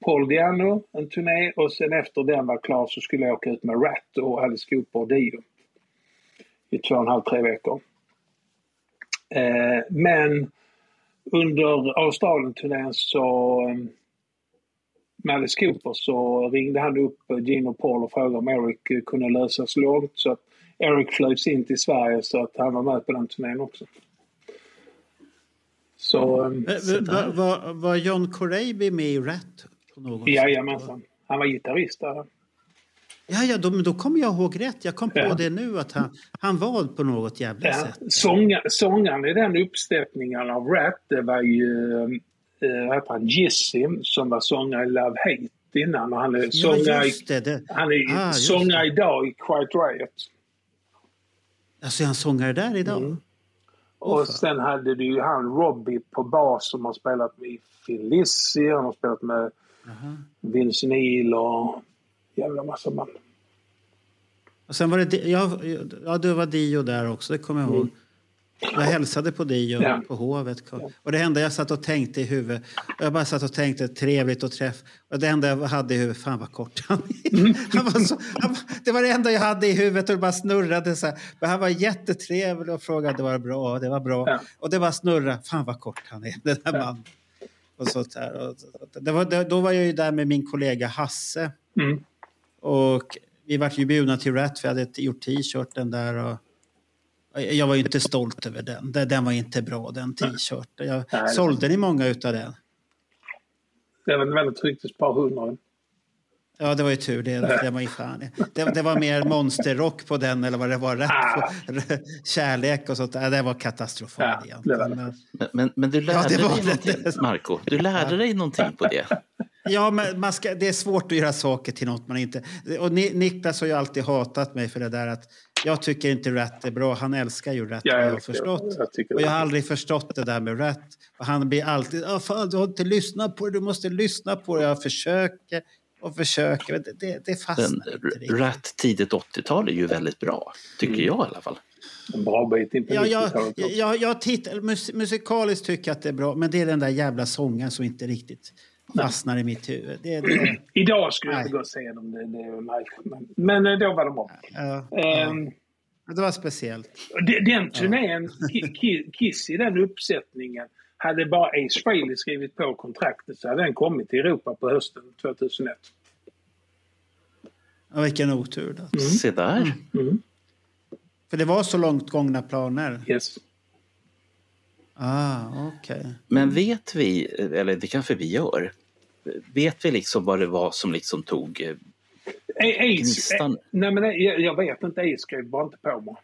Paul Diano, en turné och sen efter den var klar så skulle jag åka ut med Rat och Alice Cooper och Dio i två och en halv, tre veckor. Eh, men under Australien-turnén så eh, med Alice Cooper så ringde han upp Gino Paul och frågade om Eric kunde lösas långt så att Eric flögs in till Sverige så att han var med på den turnén också. Så... Eh, Var, var, var John Corabi med i Rat? På något sätt? Jajamensan. Han var gitarrist där. Ja, ja då, då kommer jag ihåg rätt. Jag kom på Ja. det nu att han, han var på något jävla Ja, sätt. sånga, sångaren i den uppsättningen av Rat det var ju äh, han, Jizzy som var sångare i Love Hate innan. Han är Ja, sångare, det. det. han är Ah, sångare idag i Quiet Riot. Alltså är han sångare där idag? Mm. Och sen hade du ju han Robbie på bas som har spelat med Phil Lizzy, han har spelat med Vince Neil och jävla massa man. Och sen var det, ja, ja, det var Dio där också, det kommer jag ihåg. Jag hälsade på Dio Mm. Ja. på Hovet. Och det enda jag satt och tänkte i huvudet, jag bara satt och tänkte trevligt och träff. Och det enda jag hade i huvudet, fan vad kort han är. Mm. Han var så, han, var- det var det enda jag hade i huvudet och det bara snurrade så här. Men han var jättetrevlig och frågade var det bra, det var bra. Och det bara snurrade, fan vad kort han är, den där mannen. Och sånt. Och, det var, det, då var jag ju där med min kollega Hasse. Mm. Och vi vart ju bjudna till Rat, vi hade gjort t-shirten där. Och jag var ju inte stolt över den. Den- var inte bra, den t-shirten. Jag Nej. sålde ni många utav den? Det var väldigt tryckt ett par hundra. Ja, det var ju tur det. Det var, ju fan. Det, det var mer monsterrock på den eller vad det var. Rätt på, kärlek och sånt. där. Det var katastrofalt egentligen. Men- Men, men, du Ja, lärde det var dig någonting, Marco. Du lärde dig någonting på det. Ja, men man ska, det är svårt att göra saker till något man inte... Och Ni- Niklas har ju alltid hatat mig för det där att Jag tycker inte Rat är bra. Han älskar ju Ja, har jag jag vet, förstått. jag- och jag det. har aldrig förstått det där med Rat. Och han blir alltid, ah, fan, du har inte lyssnat på det, du måste lyssna på det. Jag försöker och försöker, det, det, det fastnar inte riktigt. Rat tidigt 80-tal är ju väldigt bra, tycker Mm. jag i alla fall. En bra bit in på Ja, jag, 90-talet också. jag, jag tittar, mus, musikaliskt tycker jag att det är bra, men det är den där jävla sången som inte riktigt fastnar i mitt huvud. Det, det, Idag skulle jag inte gå och se dem. Det, det, nej. Men, men eh, då var de bra. ja, Ehm, ja. det var speciellt. de- Den turnén, Ki- Kiss i den uppsättningen, hade bara Ace Frehley skrivit på kontraktet så hade den kommit till Europa på hösten 2001. Ja, vilken otur då. Se där. Mm. För det var så långt gångna planer. Yes. Ah, okej. Men vet vi, eller det kanske vi gör, vet vi liksom vad det var som liksom tog eh, Ace, Gnistan. nej men jag, jag vet inte, Ace skrev bara inte på mig.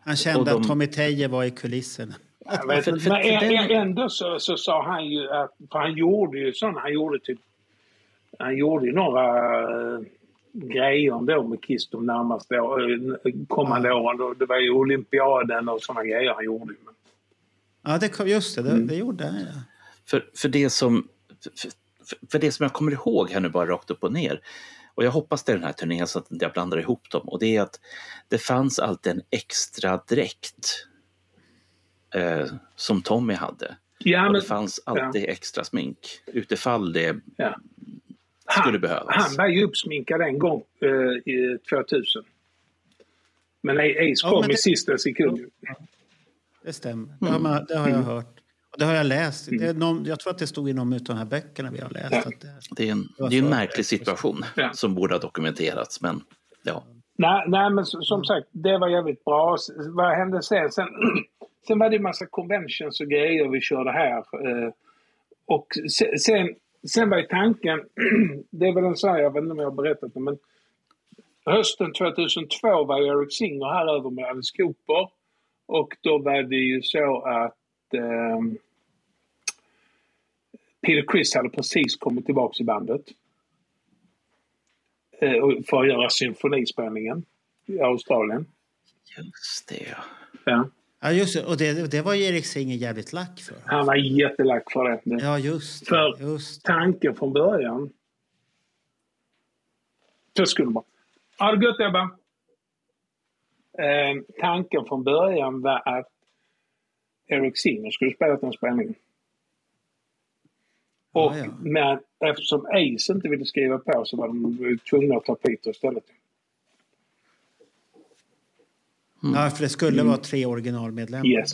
Han kände de- att Tommy Teje var i kulisserna. Jag vet inte, men den- ändå så, så sa han ju att, för han gjorde ju sådana, han gjorde typ, han gjorde ju några äh, grejer ändå med Kiss de närmaste år, äh, kommande åren. Då, Det var ju olympiaden och sådana grejer han gjorde. Men, Ja, det kom, just det. Det, det gjorde han, ja. För, för, det som, för, för- det som jag kommer ihåg här nu bara rakt upp och ner, och jag hoppas det är den här turnén så att jag blandar ihop dem, och det är att det fanns alltid en extra dräkt eh, som Tommy hade. Ja, och men- det fanns alltid extra smink utifall det ja. skulle behövas. Han var ju uppsminkad en gång i 2000. Men Ace Ja, kom men i det- sista sekund. ju. Det stämmer. Det har, man, det har jag Mm. hört. Och det har jag läst. Det är någon, jag tror att det stod i någon av de här böckerna vi har läst. Ja. Att det, Det är en, det är en märklig situation Ja. som borde ha dokumenterats, men ja. Nej, nej men som sagt, det var jävligt bra. Vad hände sen? Sen, sen var det en massa conventions och grejer vi körde här. eh, Och se- sen, sen var ju tanken, det är väl en sån här, jag vet inte om jag har berättat det, men hösten 2002 var ju Eric Singer här över med Alice Cooper. Och då var det ju så att ehm, Peter Criss hade precis kommit tillbaka i bandet. Eh, och- för att göra symfonispelningen i Australien. Just det, ja. Ja. just det. Och det, det var Erik Singer jävligt lack för. Han var jättelack för det. det. Ja, just det. För Just. tanken från början... Så skulle man... Ha det gött Ebba! Eh, tanken från början var att Eric Singer skulle spela den spelningen. Och, Ja, ja. Men eftersom Ace inte ville skriva på så var de tvungna att ta Peter istället. Ja, för det skulle vara tre originalmedlemmar. Mm. Yes.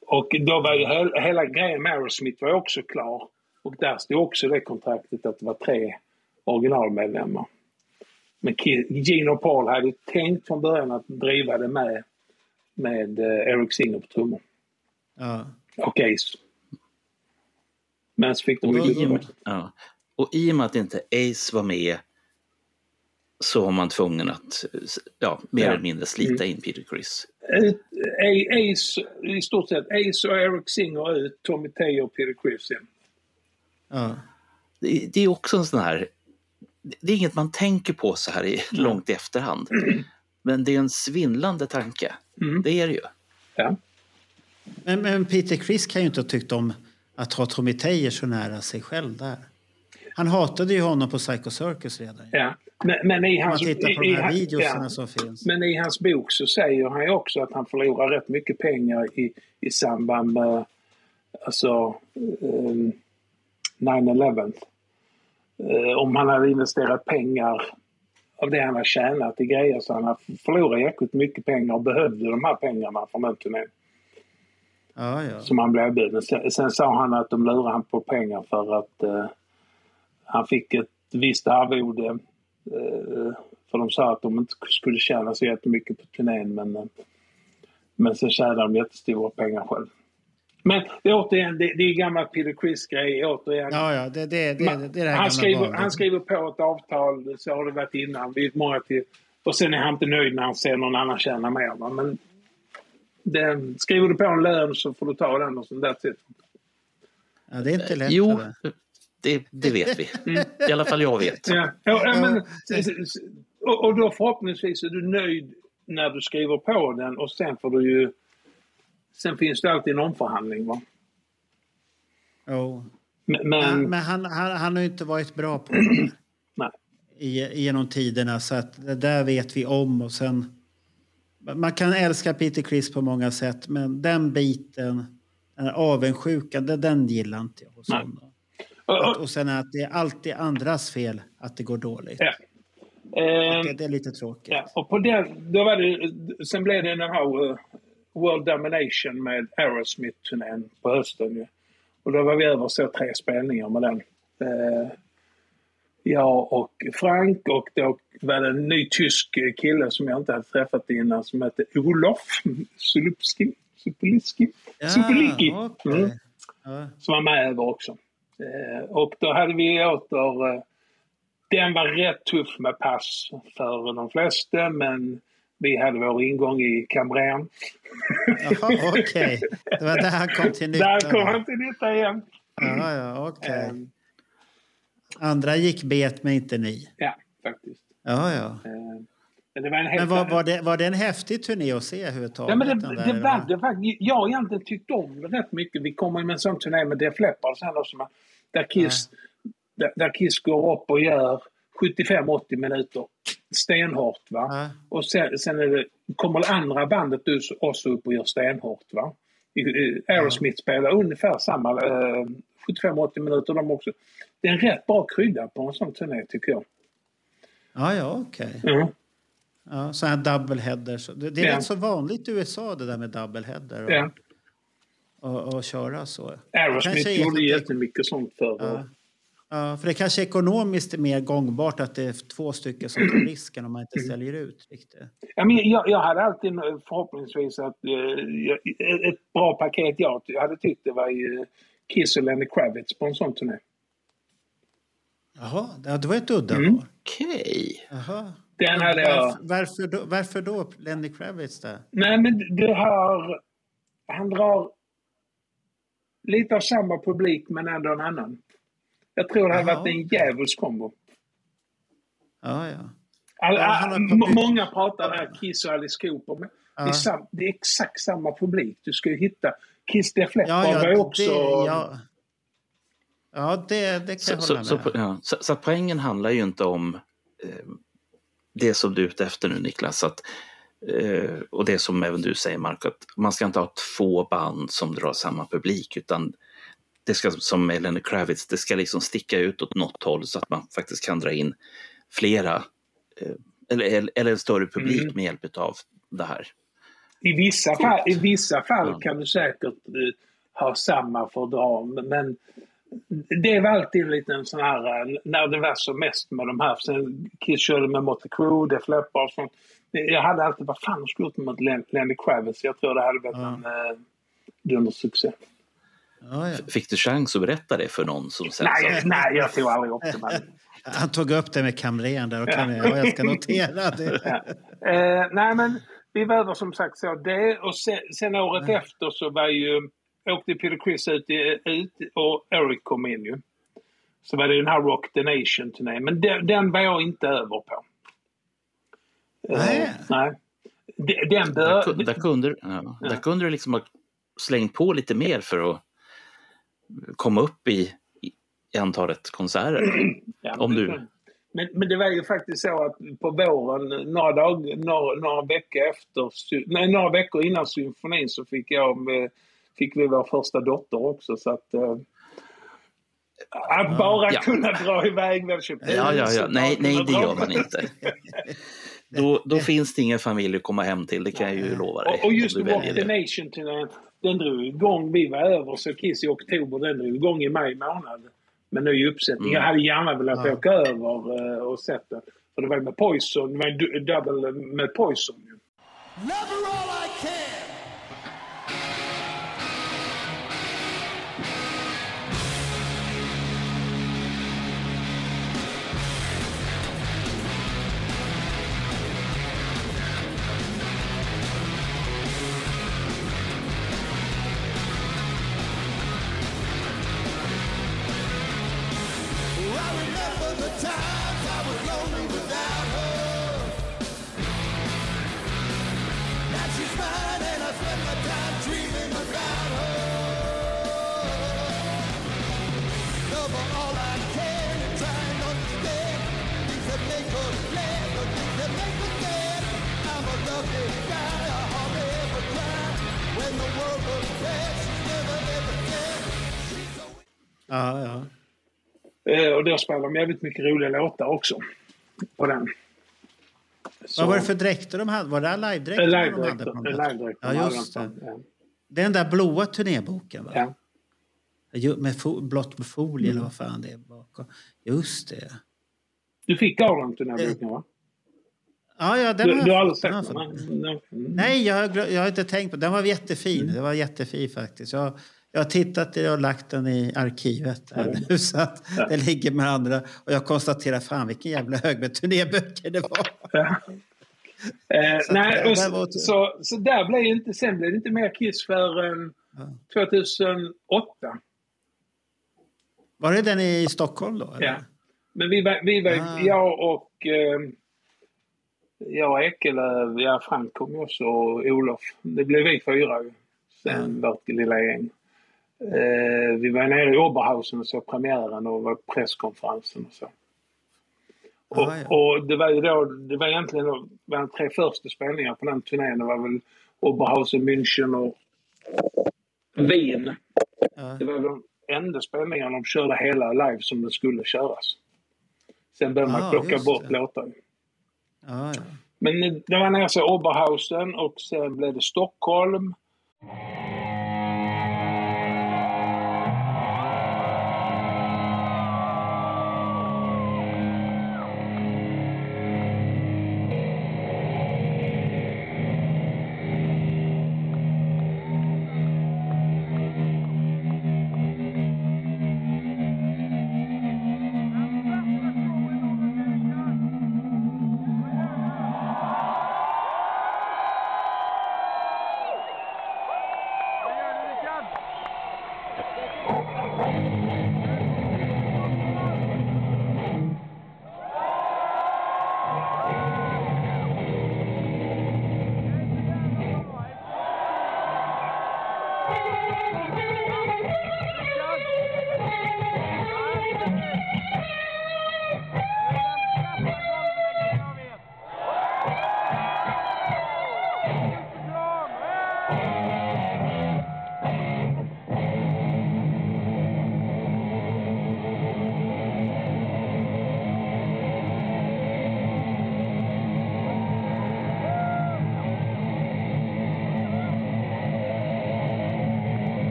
Och då var ju he- hela grejen med Aerosmith var också klar. Och där stod också det kontraktet att det var tre originalmedlemmar. Men Gene och Paul hade tänkt från början att driva det med, med eh, Eric Singer på trummor. Ja. Och Ace. Men så fick de Och ju i, ja. och i och med att inte Ace var med så var man tvungen att ja, mer Ja. eller mindre slita Mm. in Peter Criss. Ace, i stort sett, Ace och Eric Singer ut, Tommy Teo och Peter Criss in. Ja. Det, det är också en sån här... Det är inget man tänker på så här i, långt i efterhand. Men det är en svindlande tanke. Mm. Det är det ju. Ja. Men, men Peter Criss kan ju inte ha tyckt om att ha Tommy Tejer så nära sig själv där. Han hatade ju honom på Psycho Circus redan. Ja. Men, men i Om man hans, tittar på i- de i- här videorna ja. som finns. Men i hans bok så säger han ju också att han förlorar rätt mycket pengar i, i samband med alltså, um, 9-11. Eh, om han hade investerat pengar av det han har tjänat i grejer så han har förlorat jäkligt mycket pengar och behövde de här pengarna från den turnén Ja, ja. som han blev erbjuden. Sen, sen sa han att de lurade han på pengar för att eh, han fick ett visst arvode. Eh, för de sa att de inte skulle tjäna så jättemycket på turnén men, eh, men sen tjänade de jättestora pengar själv. Men det, är återigen, det, det är gammal Peter Criss-grej. Återigen. Ja, ja, det, det, det, det, det är det han, skriver, han skriver på ett avtal, så har det varit innan. Vi är många till, och sen är han inte nöjd när han ser någon annan tjäna mer. Va? Men det, skriver du på en lön så får du ta den och så that's it. Ja, det är inte lätt. Jo? Det, det vet vi. I alla fall jag vet. Ja, ja, men, och, och då förhoppningsvis är du nöjd när du skriver på den och sen får du ju... Sen finns det alltid en omförhandling va? Jo. Men, Men, men men han, han, han har ju inte varit bra på det. Nej. I, genom tiderna, så att det där vet vi om. Och sen, man kan älska Peter Criss på många sätt, men den biten, den avundsjukan, den gillar inte jag hos Nej. honom. Att, och sen att det är alltid andras fel att det går dåligt. Ja. Det, Ehm, det är lite tråkigt. Ja, och på den, då var det, sen blev det den här eh, World Domination med Aerosmith-turnén på hösten ju. Och då var vi över så tre spelningar med den. Eh, jag och Frank och då var det en ny tysk kille som jag inte hade träffat innan som hette Olof Sulupski. Supulski. Ja, okej. Mm Ja. som var med över också. Eh, och då hade vi åter... Eh, den var rätt tuff med pass för de flesta men vi hade vår ingång i Cambrén. Jaha, okej. Det var där han kom till nytta. Där kom han till nytta igen. Ja, ja, okej. Ehm, Andra gick bet, men inte ni. ja, faktiskt. Ja, ja. Men det var en Men var, var, det, var det en häftig turné att se överhuvudtaget? Ja, men det, där, det var det. Var, jag har egentligen tyckt om det rätt mycket. Vi kommer med en sån turné med Def Leppard sen också. Där Kiss, där, där Kiss går upp och gör 75-80 minuter stenhårt. Va? Och sen, sen är det, kommer det andra bandet också upp och gör stenhårt. Va? Aerosmith spelar ungefär samma eh, 75-80 minuter de också. Det är en rätt bra krydda på en sån turné tycker jag. Ja, ja, okej. Ja. Ja, så här double headers. Det, det är Ja. rätt så vanligt i USA det där med double header. Och, Ja. Och, och köra så. Aerosmith är- gjorde jättemycket sånt för Ja. Ja, för det kanske är ekonomiskt mer gångbart att det är två stycken som tar risken om man inte Mm. säljer ut riktigt. Ja, men jag, jag hade alltid förhoppningsvis att eh, jag- ett bra paket jag ty- hade tyckt det var ju Kiss och Lenny Kravitz på en sån turné. Jaha, det var ett udda Mm. val. Okej. Jaha. Den hade jag... Varför, varför, då, varför då Lenny Kravitz där? Nej, men du har... Han drar lite av samma publik men ändå en annan. Jag tror det hade varit en djävulsk kombo. Ja, ja. All, Ja, han har all, publik- många pratar där Kiss och Alice Cooper men det, är Ja. sam, det är exakt samma publik. Du ska ju hitta... Kiss Def Leppard Ja, ja, var också... det, ja. ja, det, det kan Så, jag hålla så, med. ja, så, så poängen handlar ju inte om eh, det som du är ute efter nu Niklas. Att, eh, och det som även du säger Mark, att man ska inte ha två band som drar samma publik utan det ska som med Lenny Kravitz, det ska liksom sticka ut åt något håll så att man faktiskt kan dra in flera eh, eller, eller en större publik Mm. med hjälp av det här. I vissa fall, i vissa fall kan du säkert eh, ha samma dra, men det var alltid en liten sån här, eh, när det var som mest med de här, sen Kiss körde med Motley Crue, Def Leppard och sånt. Jag hade alltid, vad fan skulle gjort mot Len- Lenny Kravitz? Jag tror det hade varit en eh, dundersuccé. Ja, ja. Fick du chans att berätta det för någon som sen Nej, sa- nej, jag tog aldrig upp det. Han tog upp det med kamrern där och kamrern, ja, jag ska notera det. Eh, nej, men vi var som sagt så det och sen, sen året efter så var ju, åkte Peter Criss ut, ut och Eric kom in ju. Så var det den här Rock the Nation turnén, men den, den var jag inte över på. Eh, Nej. nej. De- Den Där, bör, ku- där, kunde, du- ja, där kunde du liksom ha slängt på lite mer för att komma upp i, i antalet konserter. Ja, men Om det du... kunde- Men, men det var ju faktiskt så att på våren, några, dag, några, några veckor efter, nej, några veckor innan symfonin så fick jag med, fick vi vår första dotter också så att eh, att bara Ja. kunna dra iväg, hade köpt Ja, ja, ja. Nej, nej, det gör man inte. Då, då finns det ingen familj att komma hem till, det kan jag ju lova dig. Och, och just Rock väljer the. Nation den drog igång, vi var över så Kiss i oktober, den drog igång i maj månad. Med ny uppsättning. Mm. Jag hade gärna velat Ja. åka över eh, och sett den. För det var med Poison, det var en double med Poison. ju. Never all I can. Då spelar de jävligt mycket roliga låtar också. På den. Så- Vad var det för dräkter de hade? Var det live-dräkter? En de hade. Ja, just det. Den där blåa turnéboken, va? Ja. Med blått med folie eller vad fan det är bakom. Just det. Du fick av den till den här boken va? Ja, ja, den Du, har du har aldrig sett Den den? fått. Nej. Jag har, jag har inte tänkt på den. var jättefin. Mm. Den var jättefin faktiskt. Jag, jag har tittat i och lagt den i arkivet här Ja. nu så att Ja. den ligger med andra. Och jag konstaterar, fan vilken jävla hög med turnéböcker det var. Eh, Så nej, att och det så, var så, så där blev ju inte, sen blev det inte mer Kiss förrän 2008. Var det den i Stockholm då? Eller? Ja. Men vi var, vi var Ah. jag och eh, jag och Ekelöf, ja Frank kom ju också och Olof. Det blev vi fyra ju. Sen vårt lilla gäng. Eh, vi var nere i Oberhausen och såg premiären och var presskonferensen och så. Och, Ah, ja. och det var ju då, det var egentligen de, de tre första spelningarna på den turnén. Det var väl Oberhausen, München och Wien. Det var väl de enda spelningarna de körde hela live som det skulle köras. Sen började man Ah, plocka just bort låtar. Ja, ja. Men det var nere så Oberhausen och sen blev det Stockholm.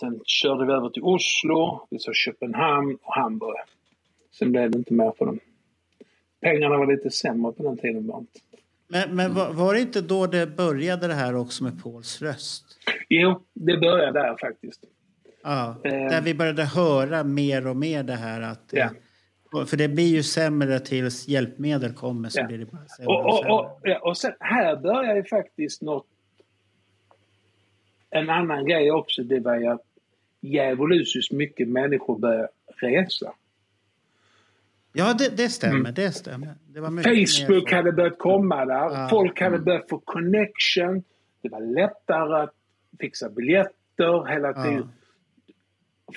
Sen körde vi över till Oslo, vi såg Köpenhamn och Hamburg. Sen blev det inte mer på dem. Pengarna var lite sämre på den tiden bara. Men, men var, var det inte då det började det här också med Pauls röst? Jo, det började där faktiskt. Ja, Eh. där vi började höra mer och mer det här att... Ja. eh, För det blir ju sämre tills hjälpmedel kommer så Ja. blir det bara sämre Och, och, och, och, ja, och sen här börjar ju faktiskt något... En annan grej också, det var ju att djävulusiskt mycket människor började resa. Ja, det, det stämmer. Mm. Det stämmer. Det Facebook mer- hade börjat komma där. Ja. Folk hade Mm. börjat få connection. Det var lättare att fixa biljetter hela tiden.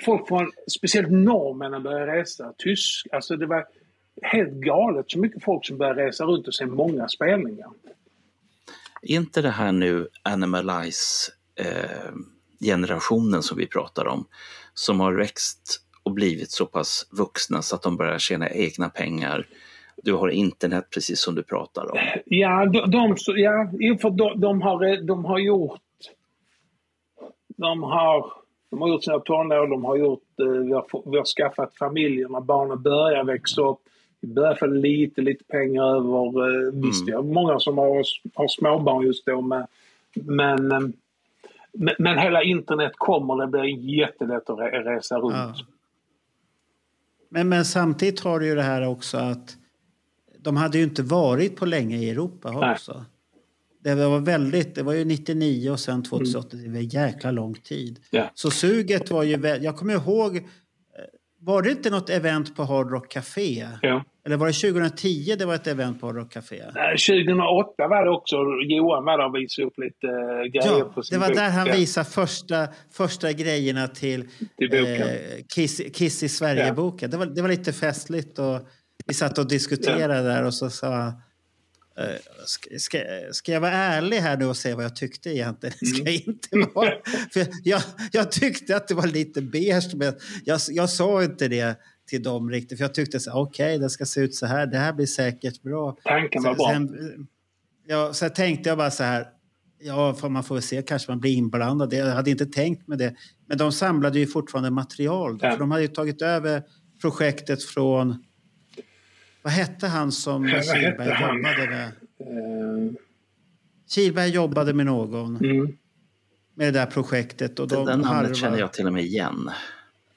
Folk från, speciellt norrmännen började resa. Tysk, alltså det var helt galet så mycket folk som började resa runt och se många spelningar. Är inte det här nu Animalize eh, generationen som vi pratar om, som har växt och blivit så pass vuxna så att de börjar tjäna egna pengar. Du har internet precis som du pratar om. Ja, de, de, ja för de, de, har, de har gjort... De har, de har gjort sina tonår, de har gjort... eh, Vi har, vi har skaffat familjerna, barnen börjar växa upp. Vi börjar få lite, lite pengar över. eh, Visst, vi har många som har, har småbarn just då, men, men, eh, men, men hela internet kommer, det blir jättelätt att re- resa runt. Ja. Men, men samtidigt har du ju det här också att de hade ju inte varit på länge i Europa också. Det var väldigt, det var ju 99 och sen 2008, det var en jäkla lång tid. Ja. Så suget var ju, jag kommer ihåg, var det inte något event på Hard Rock Café? Ja. Eller var det 2010 det var ett event på Hard Rock Café? Eh, 2008 var det också, Johan var där och visade upp lite eh, grejer Ja, på sin det var bok. där han Ja. visade första, första grejerna till, Till eh, Kiss, Kiss i Sverige-boken. Det, var, det var lite festligt och vi satt och diskuterade där och så sa ska, ska, ska jag vara ärlig här nu och säga vad jag tyckte egentligen? Det ska jag inte vara. För jag, jag tyckte att det var lite beige men jag, jag sa inte det till dem riktigt. För jag tyckte så här, okej det ska se ut så här, det här blir säkert bra. Tanken var bra. sen- Ja, så tänkte jag bara så här, ja, för man får väl se, kanske man blir inblandad. Jag hade inte tänkt med det. Men de samlade ju fortfarande material. Då, Ja. För de hade ju tagit över projektet från... Vad hette han som Ja, Kihlberg jobbade med? Eh, Kihlberg jobbade med någon. Mm. Med det där projektet. Och de Den namnet harvade- känner jag till och med igen.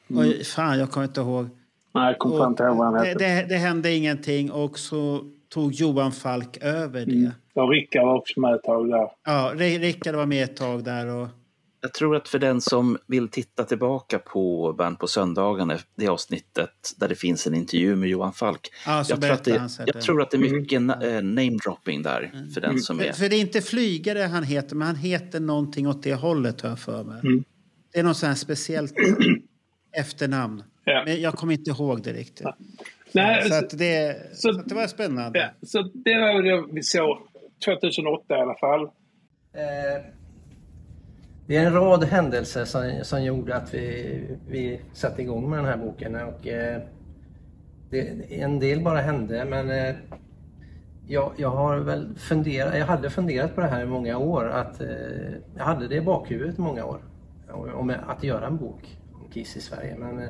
Oj, fan, jag kommer inte ihåg. Nej, fan inte ihåg vad han det, hette. det, det hände ingenting och så tog Johan Falk över det. Mm. Och Rickard var också med ett tag där. Ja, Ri- Rickard var med ett tag där. Och, Jag tror att för den som vill titta tillbaka på Band på söndagarna, det avsnittet där det finns en intervju med Johan Falk. Ja, så jag, tror att det, jag det. tror att det är mycket na- eh, namedropping där för den som för, är... för det är inte flygare han heter, men han heter någonting åt det hållet har jag för mig. Mm. Det är något sånt här speciellt efternamn. Ja. Men jag kommer inte ihåg det riktigt. Nej, så, så- att det, så, så- att det var spännande. Ja, så det var det vi såg 2008 i alla fall. Eh, det är en rad händelser som, som gjorde att vi, vi satte igång med den här boken. Och, eh, det, en del bara hände men eh, jag, jag har väl funderat, jag hade funderat på det här i många år. Att, eh, jag hade det i bakhuvudet i många år. Om att göra en bok om Kiss i Sverige. Men eh,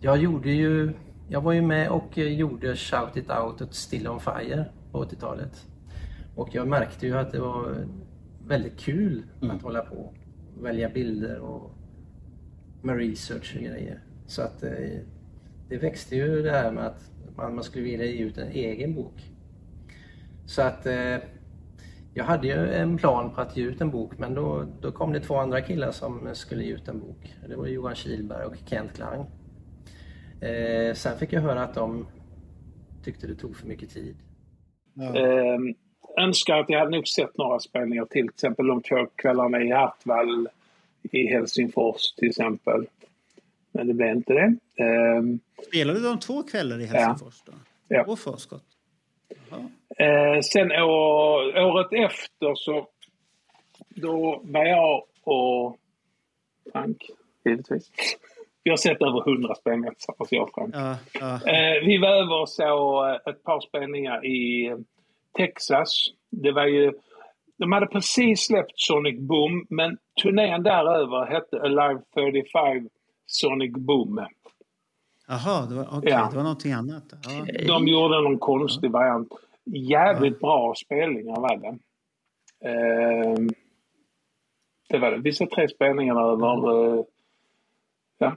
jag gjorde ju, jag var ju med och gjorde Shout It Out och Still On Fire på 80-talet. Och jag märkte ju att det var väldigt kul att hålla på och välja bilder och med research och grejer. Så att eh, det växte ju det här med att man, man skulle vilja ge ut en egen bok. Så att eh, jag hade ju en plan på att ge ut en bok men då, då kom det två andra killar som skulle ge ut en bok. Det var Johan Kihlberg och Kent Klang. Eh, sen fick jag höra att de tyckte det tog för mycket tid. Eh, önskar att jag hade nog sett några spelningar till. Till exempel de två kvällarna i Hartwall i Helsingfors till exempel. Men det blev inte det. Eh, Spelade de två kvällar i Helsingfors då? Ja. Och förskott? Eh, sen år, året efter så då var jag och Frank, givetvis. Vi har sett över hundra spelningar tillsammans, jag och Frank. Ja, ja. Eh, vi var över och såg eh, ett par spelningar i Texas. Det var ju, de hade precis släppt Sonic Boom, men turnén däröver hette Alive 35 Sonic Boom. Jaha, det var, okej, Ja. det var någonting annat. Ja. De gjorde någon konstig variant. Jävligt bra spelningar var det. Ehm, det var det. Vi såg tre spelningar över... eh, ja.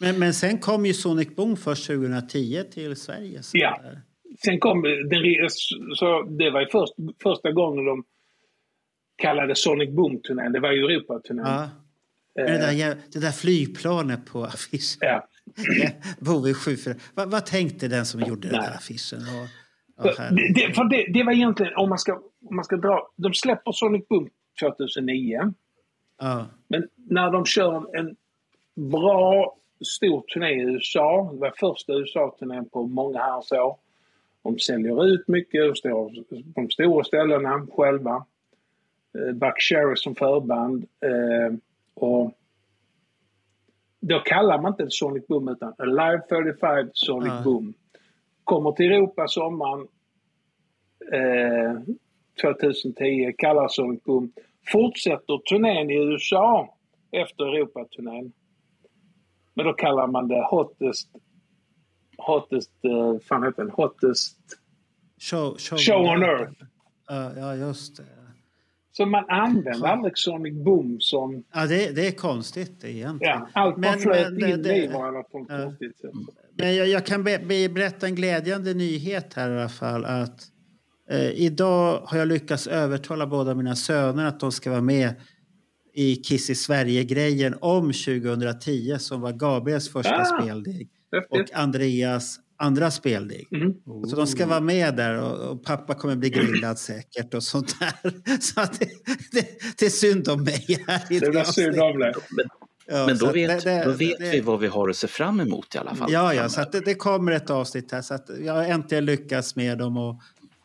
Men, men sen kom ju Sonic Boom först 2010 till Sverige. Så Ja. där. Sen kom den, så det var ju först, första gången de kallade Sonic Boom-turnén. Det var ju Europaturnén. Ja. Det, där, jä- det där flygplanet på affischen. Ja. Bowie 74. Vad, vad tänkte den som gjorde den där affischen? Och, här. det, det, för det, det var egentligen, om man, ska, om man ska dra... De släpper Sonic Boom 2009. Ja. Men när de kör en bra stor turné i USA, det var första USA-turnén på många herrans år. De säljer ut mycket, de står på de stora ställena själva. Eh, Buck Cherry som förband. Eh, och då kallar man inte Sonic Boom utan Alive 35 Sonic Ja. Boom. Kommer till Europa sommaren eh, 2010, kallar Sonic Boom. Fortsätter turnén i USA efter Europaturnén. Men då kallar man det Hottest... Hottest... Eh, fan heter den? Hottest... Show, show, Show on Earth. Ja, ja, just det. Så man använder aldrig Sonic Boom som... Ja, det, det är konstigt egentligen. Ja, allt man Men- flöt men in det- i var i alla fall Ja. konstigt sätt. Men jag, jag kan be, be, berätta en glädjande nyhet här i alla fall. Att, eh, idag har jag lyckats övertala båda mina söner att de ska vara med i Kiss i Sverige-grejen om 2010 som var Gabriels första Ah, speldig häftigt. och Andreas andra speldig. Så de ska vara med där och, och pappa kommer bli grillad säkert och sånt där. Så att det, det, det är synd om mig här i Det var synd om dig. Ja, Men då vet, det- det- då vet det- vi vad vi har att se fram emot i alla fall. Ja, ja, så att det, det kommer ett avsnitt här. Så att jag har äntligen lyckats med dem och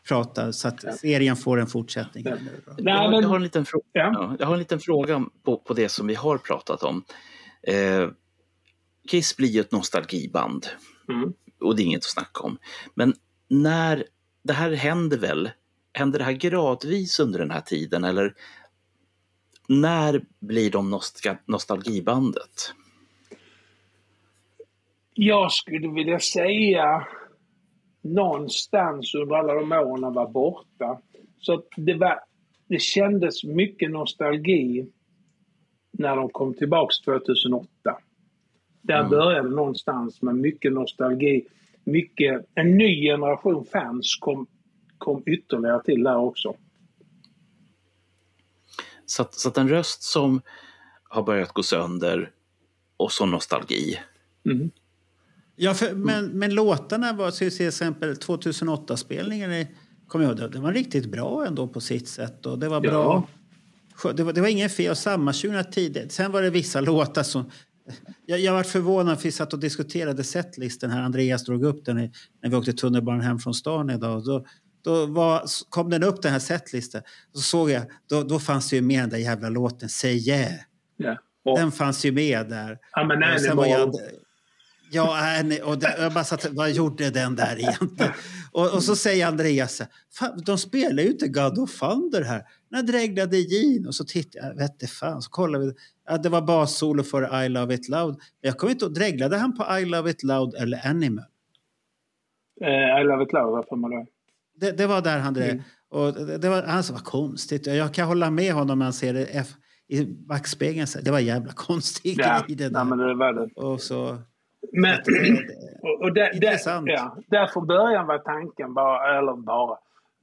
prata så att serien får en fortsättning. jag, har, jag, har en liten frå- ja, jag har en liten fråga på, på det som vi har pratat om. Eh, Kiss blir ju ett nostalgiband. Mm. Och det är inget att snacka om. Men när det här händer väl, händer det här gradvis under den här tiden eller när blir de nostalgibandet? Jag skulle vilja säga någonstans under alla de åren var borta. Så det, var, det kändes mycket nostalgi när de kom tillbaks 2008. Där Mm. började det någonstans med mycket nostalgi. Mycket, en ny generation fans kom, kom ytterligare till där också. Så att, så att en röst som har börjat gå sönder och så nostalgi. Ja, för, men, men låtarna var så till exempel 2008-spelningen kommer jag ihåg, det- det var riktigt bra ändå på sitt sätt. Och det var bra. Det var, det var ingen fel. Och samma 2010. Sen var det vissa låtar som... Jag, jag var förvånad för vi satt och diskuterade setlisten här. Andreas drog upp den i, när vi åkte tunnelbanan hem från stan idag. Då, då var, kom den upp den här setlisten. Så såg jag, då, då fanns det ju med den där jävla låten Say Yeah. Ja. Den fanns ju med där. Ja, men Och var jag, Ja, och det, jag bara satt, vad gjorde den där egentligen? Och, och så säger Andreas, de spelar ju inte God of Thunder här. När dreglade Gene? Och så tittar jag, vet inte fan, så kollar vi. Ja, det var bassolo för I Love It Loud. Jag kommer inte ihåg, dreglade han på I Love It Loud eller Animal? Eh, I Love It Loud, varför man det? Det, det var där han drev. Mm. Och det, det var, han sa, vad konstigt. Jag kan hålla med honom när han ser det F, i backspegeln. Det var jävla konstigt Ja, grej det ja, men det var det. Och så... Men, och, och där, där, ja, där från början var tanken bara, eller bara,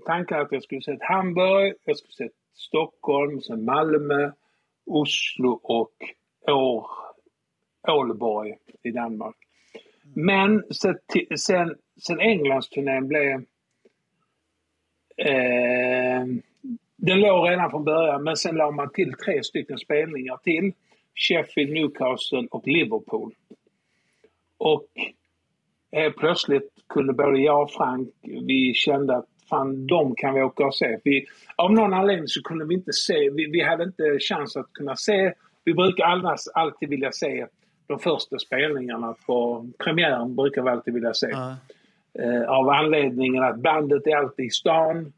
tanken att jag skulle sett Hamburg, jag skulle sett Stockholm, sen Malmö, Oslo och År, Ålborg i Danmark. Men sen, sen, Englandsturnén blev... Eh, den låg redan från början, men sen la man till tre stycken spelningar till. Sheffield, Newcastle och Liverpool. Och helt plötsligt kunde både jag och Frank, vi kände att fan, de kan vi åka och se. Vi, av någon anledning så kunde vi inte se, vi, vi hade inte chans att kunna se. Vi brukar annars alltid vilja se de första spelningarna på premiären, brukar vi alltid vilja se. Eh, av anledningen att bandet är alltid i stan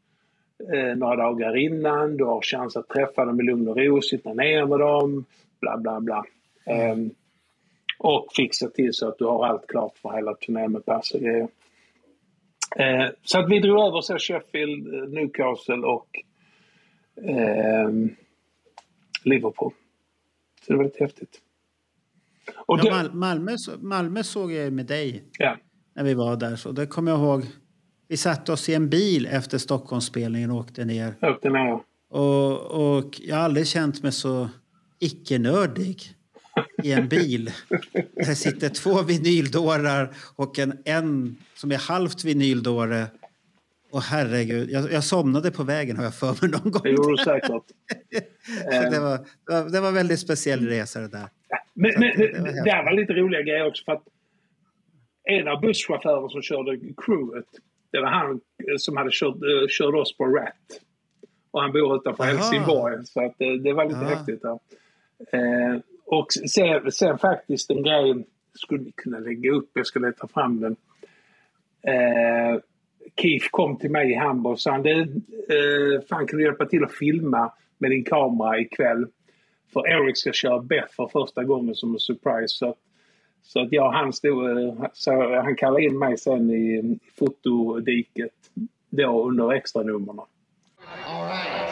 eh, några dagar innan. Du har chans att träffa dem i lugn och ro, sitta ner med dem, bla bla bla. Ehm, och fixa till så att du har allt klart för hela turnén med pass och grejer. Eh, så att vi drog över så Sheffield, eh, Newcastle och ehm, Liverpool. Så det var lite häftigt. Och ja, det- Mal Malmö, Malmö såg jag med dig Ja. när vi var där. Så det kommer jag ihåg. Vi satte oss i en bil efter Stockholmsspelningen och åkte ner. Åkte ner. Och, och jag har aldrig känt mig så icke-nördig i en bil. Där det sitter två vinyldårar och en, en som är halvt vinyldåre. Och herregud, jag, jag somnade på vägen har jag för mig någon gång. Det gjorde du säkert. Så det, var, det var- det en väldigt speciell resa det där. Men, men det, det- det var det, var lite roliga grejer också för att en av busschaufförerna som körde crewet, Det var han eh, som hade kört, eh, kört oss på Rat. Och han bor utanför Aha. Helsingborg. Så att, eh, det var lite Ja. häftigt. Där. Eh, och sen, sen faktiskt en grej skulle kunna lägga upp. Jag ska leta fram den. Eh, Keith kom till mig i Hamburg och sa han, eh, fan kan du hjälpa till att filma med din kamera ikväll? För Eric ska köra Beth för första gången som en surprise. Så, att- så att jag och han stod, eh, så han kallade in mig sen i, i fotodiket då under extranumren. All right.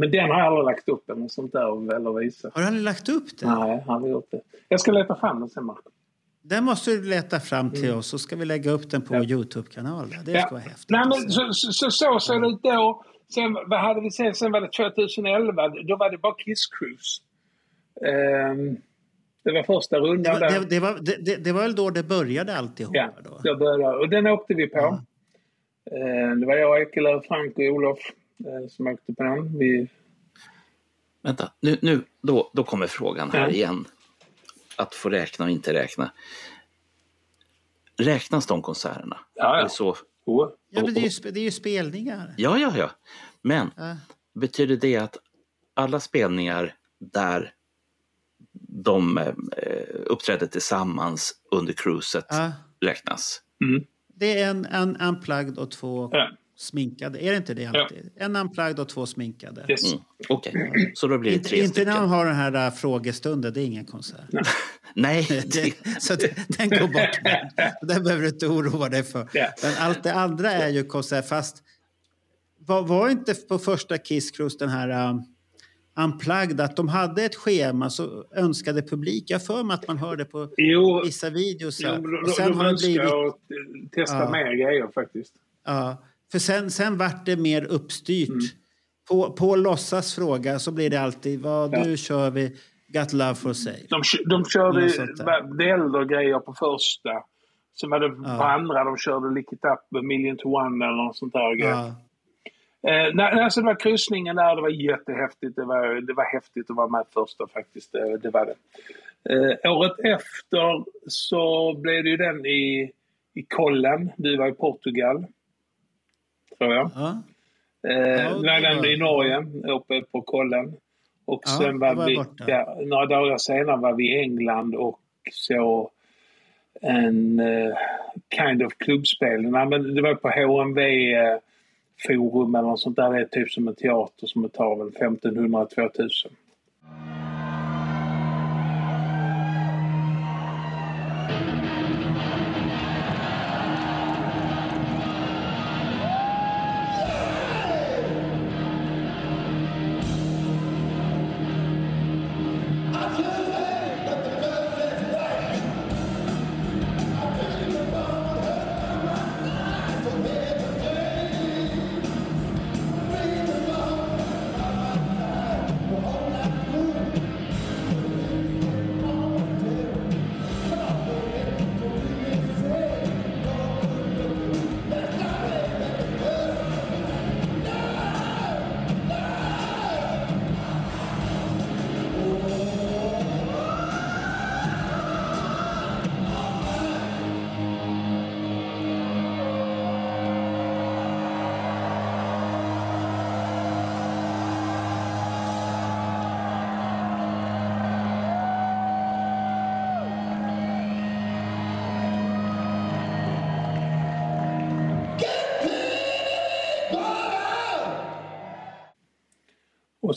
Men den har jag aldrig lagt upp eller sånt där eller visat. Har du aldrig lagt upp den? Nej, han har gjort det. Jag ska leta fram den sen Marco. Den måste du leta fram till oss så ska vi lägga upp den på vår Youtube-kanal. Det Ja. ska vara häftigt. Nej, men så, så, så, så såg det ut då. Sen, vad hade vi sen? Sen var det 2011. Då var det bara Kiss Cruise. Ehm, det var första Det rundan var, där. det, det, var, det, det, det var väl då det började alltihop? Ja, då började, och den åkte vi på. Eh, det var jag, Ekelöf, Frank och Olof som åkte på den. Vi, Vänta, nu, nu då, då kommer frågan här Ja. igen. Att få räkna och inte räkna. Räknas de konserterna? Ja, ja. Så, oh. Ja, men det, är ju, det är ju spelningar. ja, ja, ja. Men Ja. betyder det att alla spelningar där de eh, uppträdde tillsammans under cruiset Ja. räknas? Det är en, en unplugged och två Ja. Sminkade. Är det inte det alltid? En unplugged och två sminkade. Yes. Mm. Okej, så då blir det Inte, tre inte när stycken. de har den här äh, frågestunden, det är ingen konsert. Nej, Det, så det, den går bort. Den behöver du inte oroa dig för. Ja. Men allt det andra är ju konsert. Fast var, var inte på första Kiss Cruise den här um, Unplugged att de hade ett schema så önskade publik. Jag för mig att man hörde på Jo. vissa videos. Jo, de, Och de, sen de har det önskar blivit... att testa Ja. mer grejer faktiskt. Ja, för sen, sen vart det mer uppstyrt. Mm. På, på låtsas fråga så blir det alltid vad Ja. nu kör vi Got Love for Sale. De, de körde äldre grejer på första. Sen var det på andra de körde Lick It Up, Million to One eller något sånt där. Ja. Eh, nej, alltså det var kryssningen där, det var jättehäftigt. Det var, det var häftigt att vara med första faktiskt. Det, det var det. Eh, året efter så blev det ju den i, i Kollen. Du var i Portugal. Tror jag. Ja. Eh, Ja, var- i Norge, uppe på Kollen. Och Ja, sen var var vi, ja, några dagar senare var vi i England och så en eh, kind of klubbspelning. Men det var på HMV eh, forum eller något sånt där. Det är typ som en teater som tar väl 1500-2000.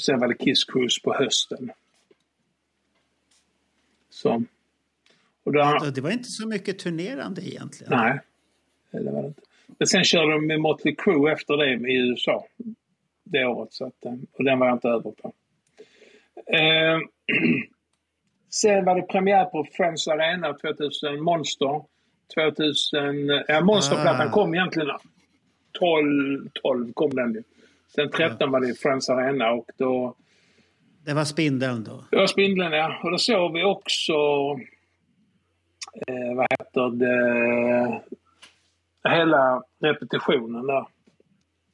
Sen var det Kiss Cruise på hösten. Så. Och där, Det var inte så mycket turnerande egentligen. nej, det var det inte. Men sen körde de med Motley Crue efter det i USA. Det året. Så att, eh, och den var jag inte över på. Eh, sen var det premiär på Friends Arena 2000, Monster. 2000, ja Monsterplattan Ah. kom egentligen 12, 12 kom den ju. Sen 13 var det i Friends Arena och då Det var Spindeln då. det var Spindeln ja. Och då såg vi också, eh, vad heter det, hela repetitionen där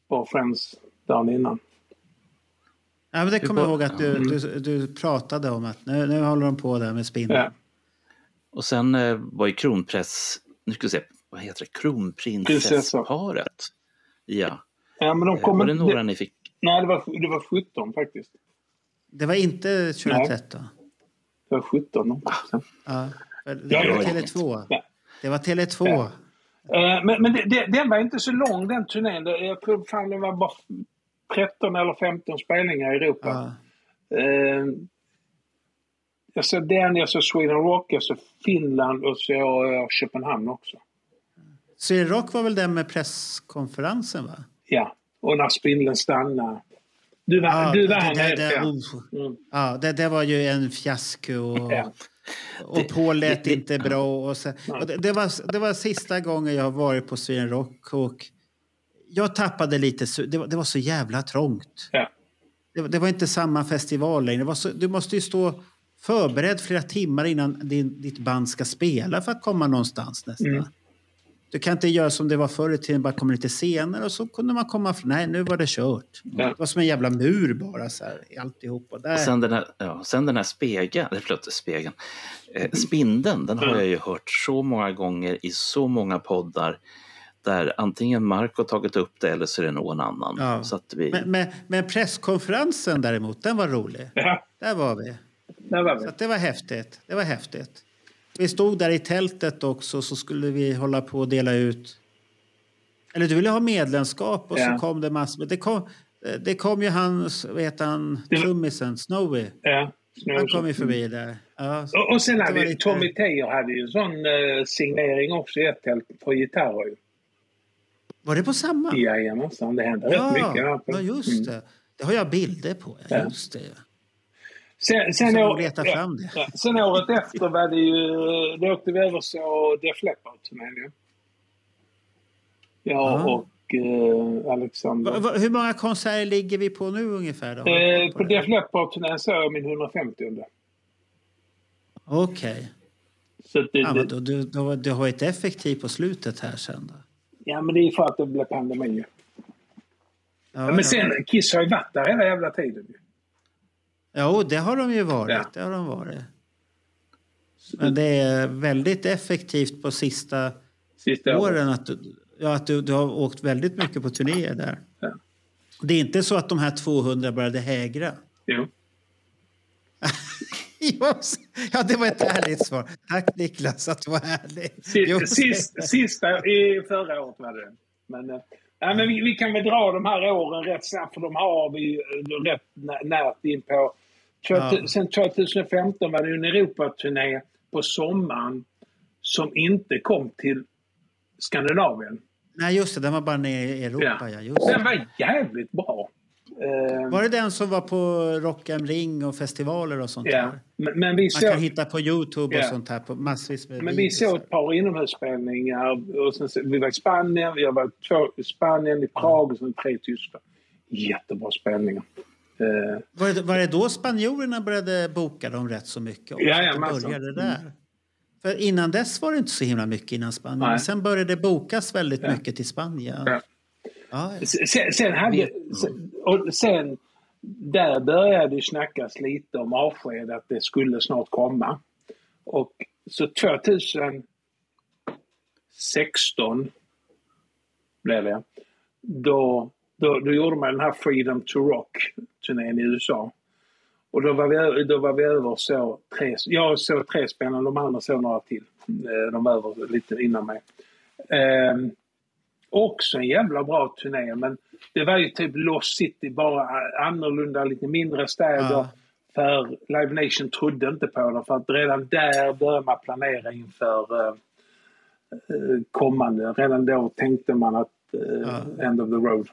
på Friends dagen innan. Ja, men det kommer jag ihåg att du, Mm. du, du pratade om att nu, nu håller de på där med Spindeln. Ja. Och sen eh, var ju kronpress, nu ska vi se, vad heter det, kronprinsessparet. Ja. Ja, men de Eh, kom var det några ni fick? Nej, det var, det var 17 faktiskt. Det var inte 2013. Det var 17 också. Ja. Det Ja, var ja, ja. Tele2. Det var Tele2. Ja. Eh, Men, men det, det, den var inte så lång den turnén. Det- Jag tror fan det var bara 13 eller 15 spelningar i Europa. Eh, jag såg den, jag såg Sweden Rock, jag såg Finland och så eh, Köpenhamn också. Sweden Rock var väl den med presskonferensen va? Ja, och när spindeln stannade. Du var, Ja, du var det- här det- ja. Mm. Ja, det, det var ju en fiasko. Och, Ja. och Paul lät inte bra. Och så, och det, det, var, det var sista gången jag varit på Sweden Rock. Och jag tappade lite. Det var, det var så jävla trångt. Ja. Det, var- det var inte samma festival längre. Så, du måste ju stå förberedd flera timmar innan din, ditt band ska spela för att komma någonstans nästan. Mm. Du kan inte göra som det var förr i tiden, bara komma lite senare och så kunde man komma... fr- Nej, nu var det kört. Det var som en jävla mur bara så här, alltihopa. Där. Och sen den här, ja, sen den här spegeln, eller förlåt, spegeln. Eh, spindeln, den har Mm. jag ju hört så många gånger i så många poddar där antingen Mark har tagit upp det eller så är det någon annan. Ja. Så att vi, Men, men, men presskonferensen däremot, den var rolig. Ja. Där var vi. Där var vi. Så att det var häftigt. Det var häftigt. Vi stod där i tältet också så skulle vi hålla på och dela ut... Eller du ville ha medlemskap och Ja. så kom det massor. Det kom, det kom ju han, vad heter han, trummisen, Snowy. Ja, Han kom ju förbi där. Ja, Och, och sen hade ju lite- Tommy Tejer hade ju en sån eh, signering också i ett tält för gitarrer ju. Var det på samma? Jajamensan, det hände Ja, rätt mycket. på- ja just Mm. det. Det har jag bilder på. Ja. Just det. Sen, sen, Så år, letar ja, fram det. Ja, sen året efter var det ju, då åkte vi över så Def Leppard-turnén Ja. och eh, Alexander. Va, va, hur många konserter ligger vi på nu ungefär? Då? Eh, på Def Leppard-turnén såg jag min 150 Okej. Så det, Ja, det, då, du, då, du har ett effektivt på slutet här sen då. ja, men det är för att det blev pandemi. Ja, Ja, men sen, Kiss har ju varit där hela jävla tiden. Jo, det har de ju varit. Ja. Det har de varit. Men det är väldigt effektivt på sista, Sista åren att, du, ja, att du, du har åkt väldigt mycket på turnéer där. Ja. Det är inte så att de här 200 började hägra. Jo. ja, det var ett härligt svar. Tack Niklas att du var ärlig. Sist, sist, sista i förra året var det. Men, eh, ja, men vi, vi kan väl dra de här åren rätt snabbt för de har vi rätt nä- närt in på. Ja. Sen 2015 var det en Europaturné på sommaren som inte kom till Skandinavien. Nej, just det. Den var bara nere i Europa. Ja. just Den var jävligt bra. Eh, Var det den som var på Rock am Ring och festivaler och sånt Ja, där? men, men vi Man såg... kan hitta på Youtube och Ja. sånt här på massvis med Men vi såg ett par inomhusspelningar. Och sen, så- vi var i Spanien, jag var två i Spanien, i Prag och sen tre i Tyskland. Jättebra spelningar. Eh, Var det, var det då spanjorerna började boka dem rätt så mycket? också? Ja, massa. började där? För innan dess var det inte så himla mycket innan Spanien. Nej. Men sen började det bokas väldigt Ja. mycket till Spanien. Ja, ja. sen, sen hade... Sen, och sen, där började det snackas lite om avsked, att det skulle snart komma. Och så 2016 blev det. Då, då, då gjorde man den här Freedom to Rock-turnén i USA. Och då var vi, då var vi över så tre, jag såg tre spelare, de andra såg några till. Eh, De var över lite innan mig. Ehm, Också en jävla bra turné, men det var ju typ Lost City, bara annorlunda, lite mindre städer. Ja. För Live Nation trodde inte på det, för att redan där började man planera inför eh, eh, kommande. Redan då tänkte man att eh, end of the road.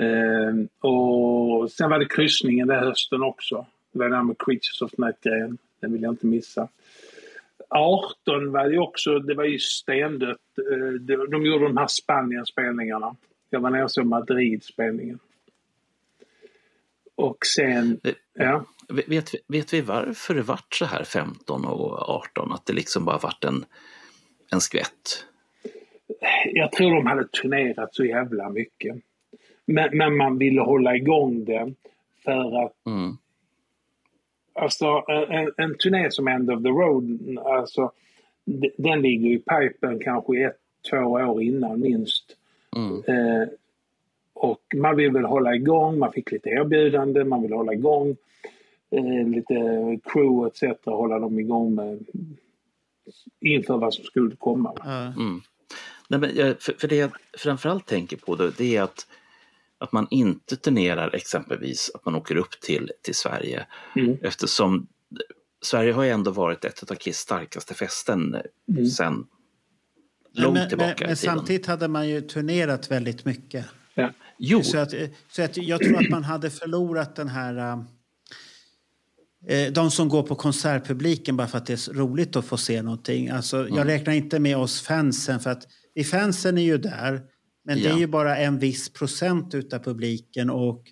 Eh, och sen var det kryssningen den hösten också. Det var det här med Creatures of Night-grejen. Den vill jag inte missa. 18 var det också, det var ju stendött. Eh, de, de gjorde de här Spanien-spelningarna. Jag var nere och såg Madrid-spelningen. Och sen, ja. Vet, vi- vet vi varför det vart så här 15 och 18? Att det liksom bara vart en, en skvätt? Jag tror de hade turnerat så jävla mycket. Men, men man ville hålla igång det för att Mm. Alltså en, en turné som End of the Road, alltså den ligger i pipen kanske ett, två år innan minst. Eh, och man vill väl hålla igång, man fick lite erbjudande, man vill hålla igång eh, lite crew etc. Hålla dem igång med inför vad som skulle komma. Mm. Nej, men, jag- för, för det jag framförallt tänker på då, det är att, att man inte turnerar exempelvis att man åker upp till, till Sverige. Mm. Eftersom Sverige har ju ändå varit ett av Kiss starkaste fästen Mm. sedan Men, långt men, tillbaka men, men samtidigt hade man ju turnerat väldigt mycket. Ja. Jo. Så, att, så att jag tror att man hade förlorat den här... eh, de som går på konsertpubliken bara för att det är så roligt att få se någonting. Alltså, Jag Mm. räknar inte med oss fansen för att vi fansen är ju där. Men det är ju bara en viss procent utav publiken och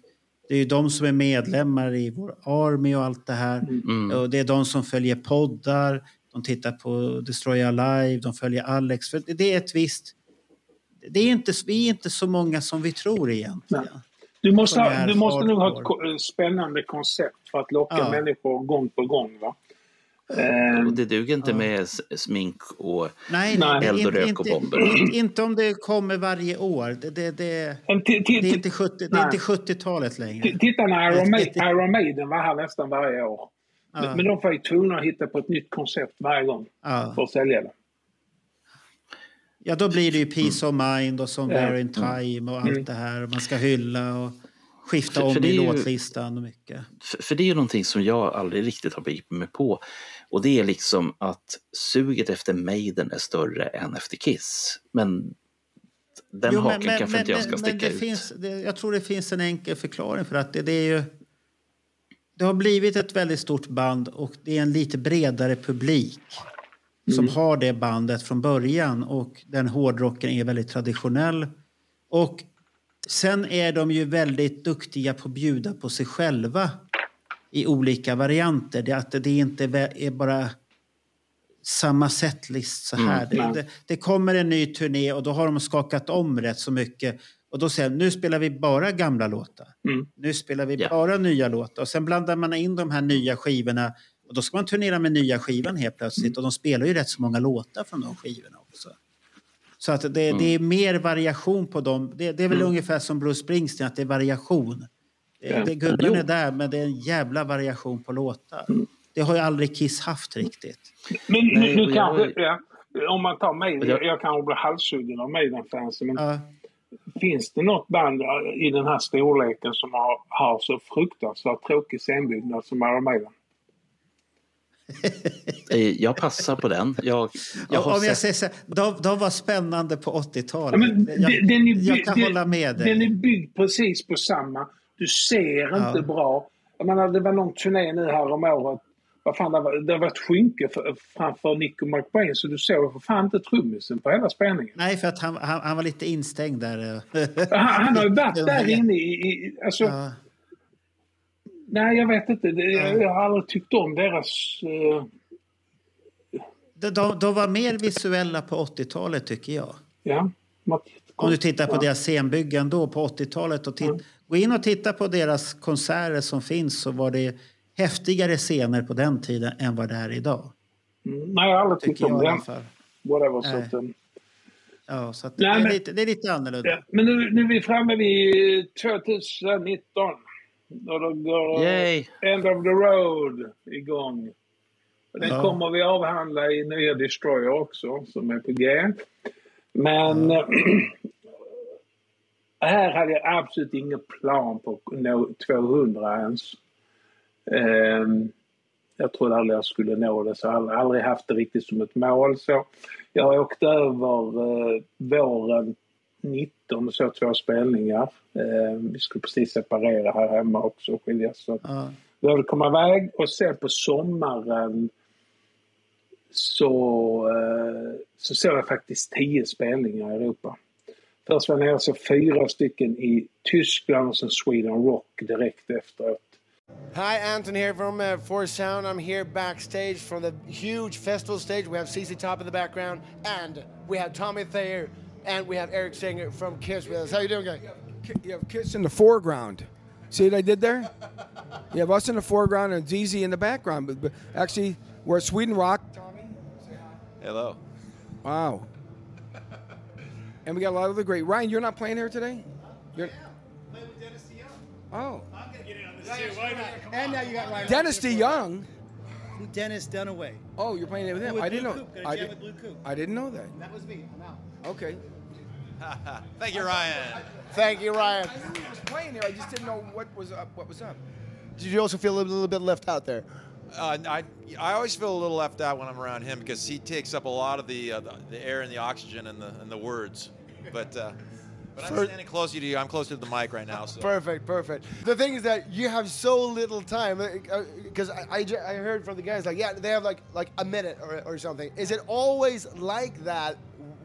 det är ju de som är medlemmar i vår Army och allt det här. Mm. Och det är de som följer poddar, de tittar på Destroy Alive, de följer Alex. För det är ett visst... Det är inte, vi är inte så många som vi tror egentligen. Du måste, ha, du måste nog ha ett spännande koncept för att locka Ja. människor gång på gång. Va? Eh, Och det duger inte med smink och Nej, Nej. eld och rök inte, och bomber. Inte, inte om det kommer varje år. Det, det, det, det är inte 70 det är inte 70-talet längre. Titta när Iron, Ma- Iron Maiden var här nästan varje år. Ja. Men, men de var ju tvungna att hitta på ett nytt koncept varje gång Ja. för att sälja det. Ja, då blir det ju Peace of Mind och Somewhere Ja. in Time och allt Mm. det här. Och man ska hylla och skifta För- om för det i låtlistan och mycket. För, för det är ju någonting som jag aldrig riktigt har begripit mig på. Och det är liksom att suget efter Maiden är större än efter Kiss. Men den Jo, men- haken men- kanske men- inte jag ska men- men sticka det ut. Finns, det, jag tror det finns en enkel förklaring för att det, det är ju... Det har blivit ett väldigt stort band och det är en lite bredare publik som Mm. har det bandet från början och den hårdrocken är väldigt traditionell. Och sen är de ju väldigt duktiga på att bjuda på sig själva i olika varianter. Det, att det inte är bara samma setlist så här. Mm, det, det, kommer en ny turné och då har de skakat om rätt så mycket. Och då säger de, nu spelar vi bara gamla låtar. Mm. Nu spelar vi bara nya låtar. Och sen blandar man in de här nya skivorna. Och då ska man turnera med nya skivan helt plötsligt. Och de spelar ju rätt så många låtar från de skivorna också. Så att det, det är mer variation på dem. Det, det är väl Mm. ungefär som Bruce Springsteen, att det är variation. Det, gubben är där, men det är en jävla variation på låtar. Det har ju aldrig Kiss haft riktigt. Men nu, Nej, nu och jag- kanske, ja, om man tar Maiden, Och jag, jag- kanske blir halshuggen av Maiden-fansen, men Ja. finns det något band i den här storleken som har, har så fruktansvärt tråkig scenbyggnad som Iron Maiden? Eh, Jag passar på den. Jag, jag om jag sett... säger så här, de, de var spännande på 80-talet. Ja, men jag, den- den är jag kan den- hålla med dig. Den är byggd precis på samma. Du ser inte Ja. bra. Jag menar, det var någon turné nu här om året. Vad fan, det, var, det var ett skynke för, framför Nico McBrain så du såg för fan inte trummisen på hela spelningen. Nej, för att han, han, han var lite instängd där. Han, han har ju varit där inne i... i alltså, Ja. Nej, jag vet inte. Det, jag, jag har aldrig tyckt om deras... eh, De, de, var mer visuella på 80-talet tycker jag. ja, Om du tittar på ja. deras scenbyggen då på 80-talet och titt, gå in och titta på deras konserter som finns så var det häftigare scener på den tiden än vad det är idag. Mm, nej, jag har aldrig tyckt Tycker om det. Whatever. Så att, eh, Ja, så att Nej, det, är men- lite, det är lite annorlunda. Ja, men nu, nu är vi framme vid 2019. Och då går Yay. End of the Road igång. Den Ja. kommer vi avhandla i nya Destroyer också, som är på G. Men här hade jag absolut ingen plan på att nå 200 ens. Ehm, jag trodde aldrig jag skulle nå det, så jag har aldrig haft det riktigt som ett mål. Så jag har åkt över eh, våren 19 och så två spelningar. Ehm, vi skulle precis separera här hemma också och skiljas. Så Ja. behövde komma iväg och sen på sommaren så, eh, så såg jag faktiskt tio spelningar i Europa. Först var jag nere och såg fyra stycken i Tyskland och sen Sweden Rock direkt efteråt. Hi, Anton here from uh, Force Sound. I'm here backstage from the huge festival stage. We have CC Top in the background, and we have Tommy Thayer, and we have Eric Singer from Kiss with us. How you doing, guys? You have Kiss in the foreground. See what I did there? You have us in the foreground and ZZ in the background. But, but actually, we're at Sweden Rock. Tommy, Hello. Wow. And we got a lot of the great. Ryan, you're not playing here today? You're, playing with Dennis DeYoung. oh. I'm gonna get in on this too. Why not? And now you got Ryan. Dennis DeYoung. Dennis Dunaway. Oh, you're playing it with him. With I didn't Blue know. Coop. Got a I, jam did, with Blue Coop. I didn't know that. That was me. I'm out. Okay. Thank you, Ryan. Thank you, Ryan. I was playing there. I just didn't know what was up. What was up? Did you also feel a little bit left out there? Uh, I I always feel a little left out when I'm around him because he takes up a lot of the uh, the, the air and the oxygen and the and the words. But uh, but I'm standing closer to you. I'm closer to the mic right now. So Perfect, perfect. The thing is that you have so little time because I, I, I heard from the guys like yeah they have like like a minute or, or something. Is it always like that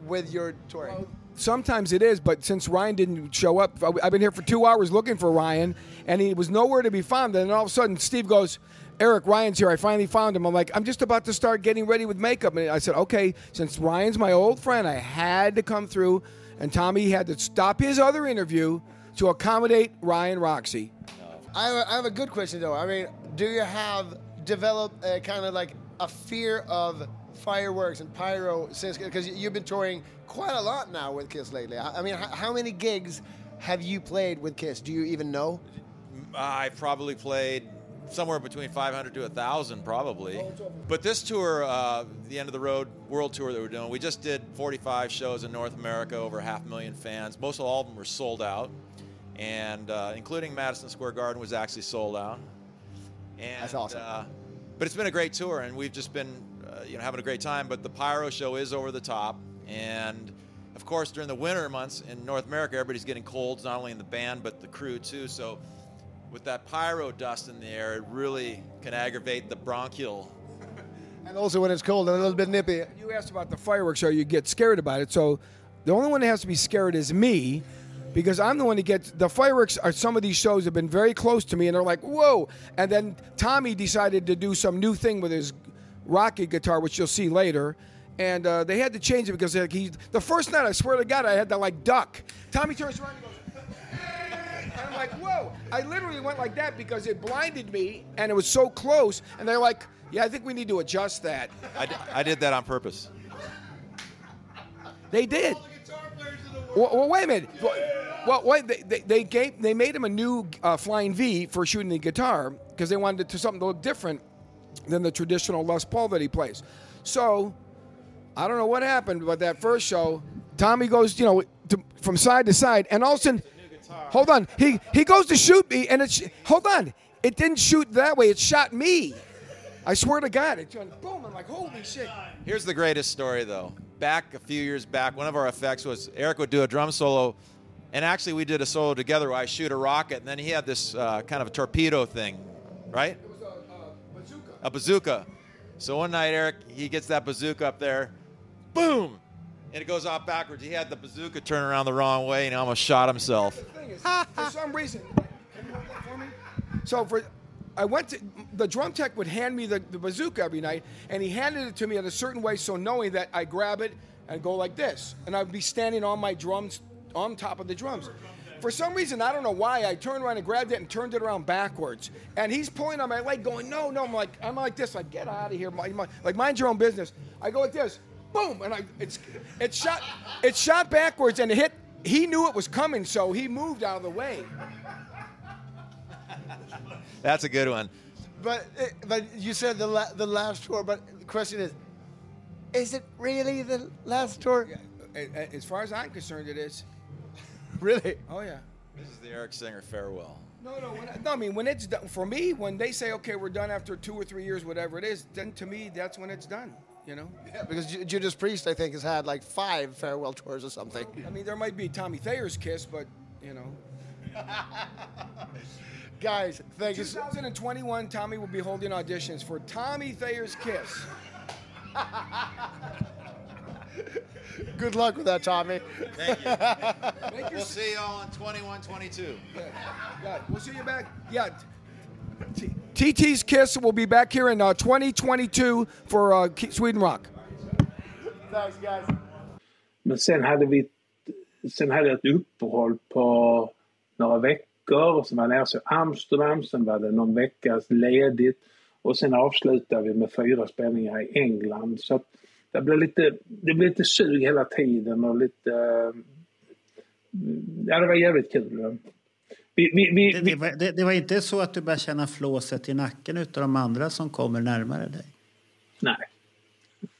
with your touring? Sometimes it is, but since Ryan didn't show up, I- I've been here for two hours looking for Ryan, and he was nowhere to be found. And then all of a sudden, Steve goes, Eric, Ryan's here. I finally found him. I'm like, I'm just about to start getting ready with makeup. And I said, okay, since Ryan's my old friend, I had to come through. And Tommy had to stop his other interview to accommodate Ryan Roxy. I have, have a good question though. I mean, do you have developed kind of like a fear of fireworks and pyro since because you've been touring quite a lot now with Kiss lately? I mean, how, how many gigs have you played with Kiss? Do you even know? I probably played somewhere between 500 to 1,000 probably. But this tour, uh, the end of the road world tour that we're doing, we just did 45 shows in North America, over half a million fans. Most of all of them were sold out, and uh, including Madison Square Garden was actually sold out. And, That's awesome. Uh, but it's been a great tour, and we've just been, uh, you know, having a great time. But the pyro show is over the top, and of course, during the winter months in North America, everybody's getting colds, not only in the band but the crew too. So, with that pyro dust in the air, it really can aggravate the bronchial. And also when it's cold and a little bit nippy. You asked about the fireworks show, you get scared about it. So the only one that has to be scared is me because I'm the one that gets the fireworks are some of these shows have been very close to me and they're like, whoa. And then Tommy decided to do some new thing with his rocket guitar, which you'll see later. And uh, they had to change it because like, he, the first night, I swear to God, I had to like duck. Tommy turns around and goes, and I'm like, whoa. I literally went like that because it blinded me and it was so close. And they're like, yeah, I think we need to adjust that. I, d- I did that on purpose. They did. Well, well, wait a minute. Well, well wait, they, they, they gave they made him a new uh, flying V for shooting the guitar because they wanted it to something to look different than the traditional Les Paul that he plays. So I don't know what happened, but that first show, Tommy goes, you know, to, from side to side, and all of a sudden, hold on, he he goes to shoot me, and it's hold on, it didn't shoot that way, it shot me. I swear to God, it went boom. I'm like, holy shit. Here's the greatest story, though. Back a few years back, one of our effects was Eric would do a drum solo, and actually we did a solo together where I shoot a rocket, and then he had this uh, kind of a torpedo thing, right? A bazooka. So one night, Eric, he gets that bazooka up there, boom, and it goes off backwards. He had the bazooka turn around the wrong way, and almost shot himself. is, for some reason, for? So for, I went to the drum tech would hand me the, the bazooka every night, and he handed it to me in a certain way, so knowing that I grab it and go like this, and I'd be standing on my drums, on top of the drums. For some reason, I don't know why, I turned around and grabbed it and turned it around backwards, and he's pulling on my leg, going, "No, no!" I'm like, I'm like this, like, get out of here, my, my, like, mind your own business. I go like this, boom, and I, it's, it shot, it shot backwards, and it hit. He knew it was coming, so he moved out of the way. That's a good one. But eh, but you said the la- the last tour. But the question is, is it really the last tour? A- a- As far as I'm concerned, it is. Really? Oh yeah. This is the Eric Singer farewell. No, no, when, no. I mean, when it's done for me, when they say, "Okay, we're done after two or three years, whatever it is," then to me, that's when it's done. You know. Yeah, because Ju- Judas Priest, I think, has had like five farewell tours or something. I mean, there might be Tommy Thayer's kiss, but you know. Guys, thank you. 2021, Tommy will be holding auditions for Tommy Thayer's kiss. Good luck with that, Tommy. Thank you. we'll see y'all in 21, 22. Yeah, we'll see you back. Yeah. TT's Kiss will be back here in uh, 2022 for uh, Sweden Rock. Thanks, guys. Men sen hade vi sen hade jag ett uppehåll på några veckor och sen var jag nere i Amsterdam, sen var det någon veckas ledigt och sen avslutade vi med fyra spelningar i England. Så att det blev lite, det blev lite sug hela tiden och lite... eh, Ja, det var jävligt kul. Vi, vi, vi, Det, det, var, det, det var inte så att du började känna flåset i nacken utav de andra som kommer närmare dig? Nej.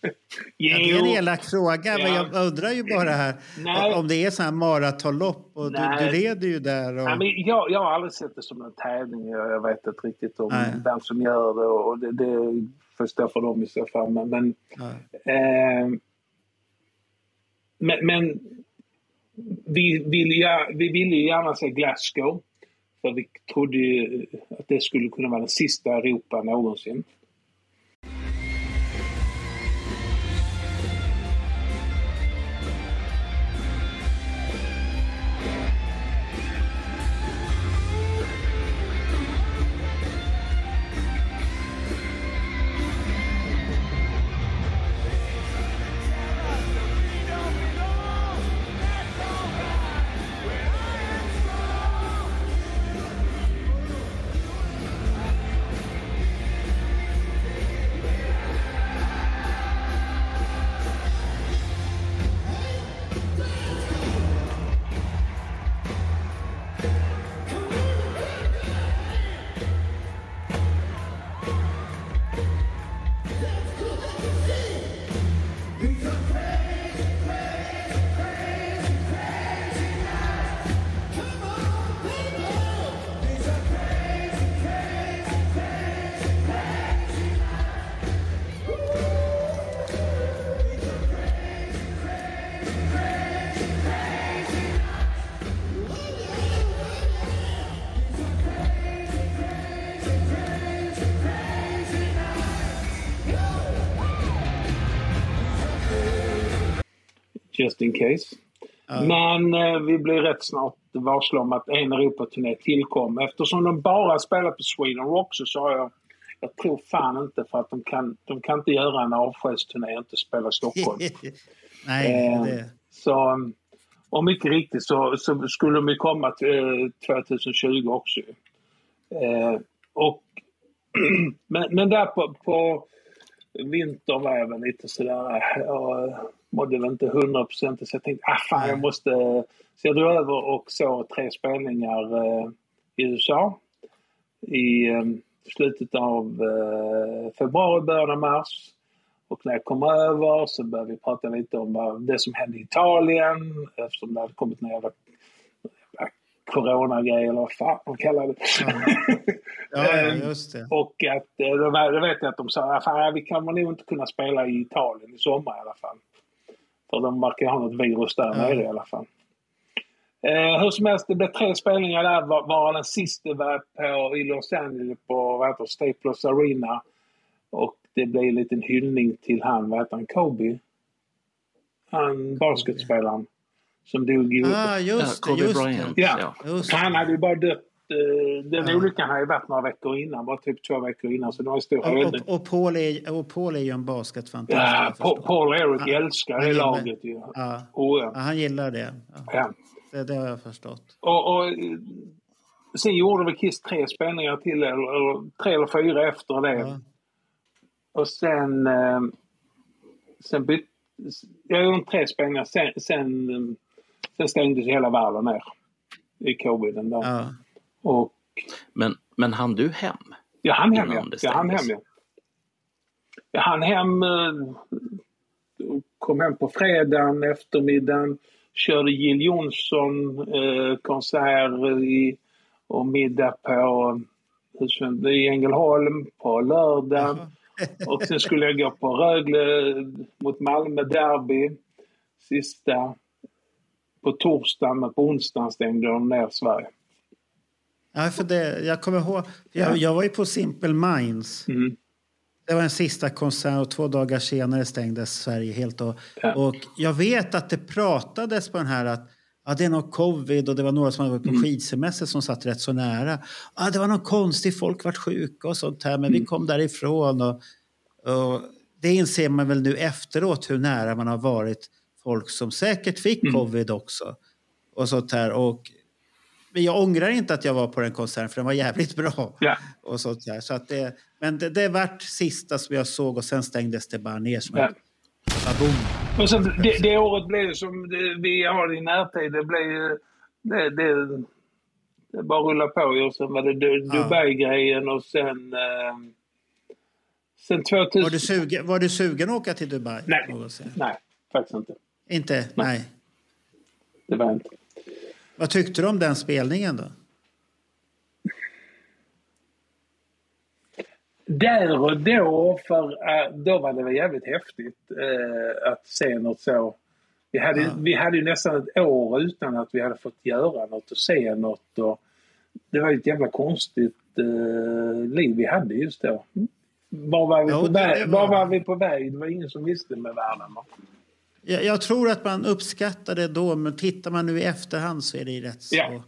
Ja, det är en elak fråga, men Ja. jag undrar ju bara här Nej. om det är så här maratonlopp och du, Nej. du leder ju där. Och... Ja, men jag, jag har aldrig sett det som en tävling. Jag, jag vet inte riktigt om Nej. vem som gör det och det, det får stå för dem i så fall. Men, men, eh, men, men vi, vill ja, vi ville ju gärna se Glasgow. För vi trodde ju att det skulle kunna vara den sista Europa någonsin. Just in case. Men eh, vi blir rätt snart varslade om att en Europaturné tillkom. Eftersom de bara spelar på Sweden Rock så sa jag jag tror fan inte för att de kan, de kan inte göra en avskedsturné och inte spela Stockholm. Nej, Eh, det... Så, och mycket riktigt så, så skulle de ju komma till, eh, 2020 också. Eh, och, men, men där på, på vintern var jag väl lite sådär, jag mådde väl inte hundra procent så jag tänkte, ah fan jag måste... Så jag drog över och såg tre spelningar eh, i USA i eh, slutet av eh, februari, början av mars. Och när jag kom över så började vi prata lite om vad, det som hände i Italien eftersom det hade kommit några jävla, jävla coronagrej eller vad fan de kallar det. Ja, ja, just det. Och att, eh, då, vet jag att de sa att fan, vi kommer nog inte kunna spela i Italien i sommar i alla fall. För de verkar ha något virus där Ja. nere i alla fall. Eh, hur som helst, det blev tre spelningar där, var, var den sista var på, i Los Angeles på vad heter, Staples Arena. Och det blev en liten hyllning till han, vad heter han, Kobe? Han basketspelaren som dog i... Ah, just det, just det. Ja, Just han hade ju bara dött. Eh, Den olyckan hade ju varit några veckor innan, bara typ två veckor innan. Så det var en stor Och, och, och, Paul är, och Paul är ju en basketfantast. Ja, Paul och Eric Han- älskar han det gillar- laget ju. Ja. Och, ja. Ja, han gillar det. Ja. Ja. Det, det har jag förstått. Och, och, eh, sen gjorde väl Kiss tre spelningar till, eller, eller tre eller fyra efter det. Och sen, eh, sen bytte... Jag gjorde tre spelningar, sen, sen, sen stängdes hela världen ner i covid den dagen. Ja. Och Men, men han du hem? jag hann hem, ja. Jag hann hem, ja. Jag hann hem... eh, kom hem på fredagen, eftermiddagen. Körde Jill Johnson eh, konsert i, och middag på i Ängelholm på lördagen. Och sen skulle jag gå på Rögle mot Malmö Derby. Sista på torsdagen, men på onsdagen stängde de ner Sverige. Ja, för det, jag kommer ihåg, jag, jag var ju på Simple Minds. Det var en sista konsert och två dagar senare stängdes Sverige helt. Och, och jag vet att det pratades på den här att ja, det är någon covid och det var några som hade varit på skidsemester som satt rätt så nära. Ja, det var någon konstig, folk vart sjuka och sånt här, men vi kom därifrån. Och, och det inser man väl nu efteråt hur nära man har varit folk som säkert fick covid också. Och sånt här. Och men jag ångrar inte att jag var på den konserten för den var jävligt bra. Och sånt där. Så att det, men det, det vart sista som jag såg och sen stängdes det bara ner som Ja. baboom. Och sen, det, det året blev som det, vi har i närtid, det blev. Det, det, det bara rulla på. Och sen var det Du- Dubai-grejen och sen... Eh, sen 2000... Var du, sugen, var du sugen att åka till Dubai? Nej. Nej, faktiskt inte. Inte? Nej. Det var inte. Vad tyckte du om den spelningen då? Där och då, för eh, då var det väl jävligt häftigt eh, att se något så. Vi hade, vi hade ju nästan ett år utan att vi hade fått göra något och se något. Och det var ju ett jävla konstigt eh, liv vi hade just då. Var var, vi Jo, på väg? var var vi på väg? Det var ingen som visste med världen. Jag, jag tror att man uppskattade det då, men tittar man nu i efterhand så är det rätt så... Ja.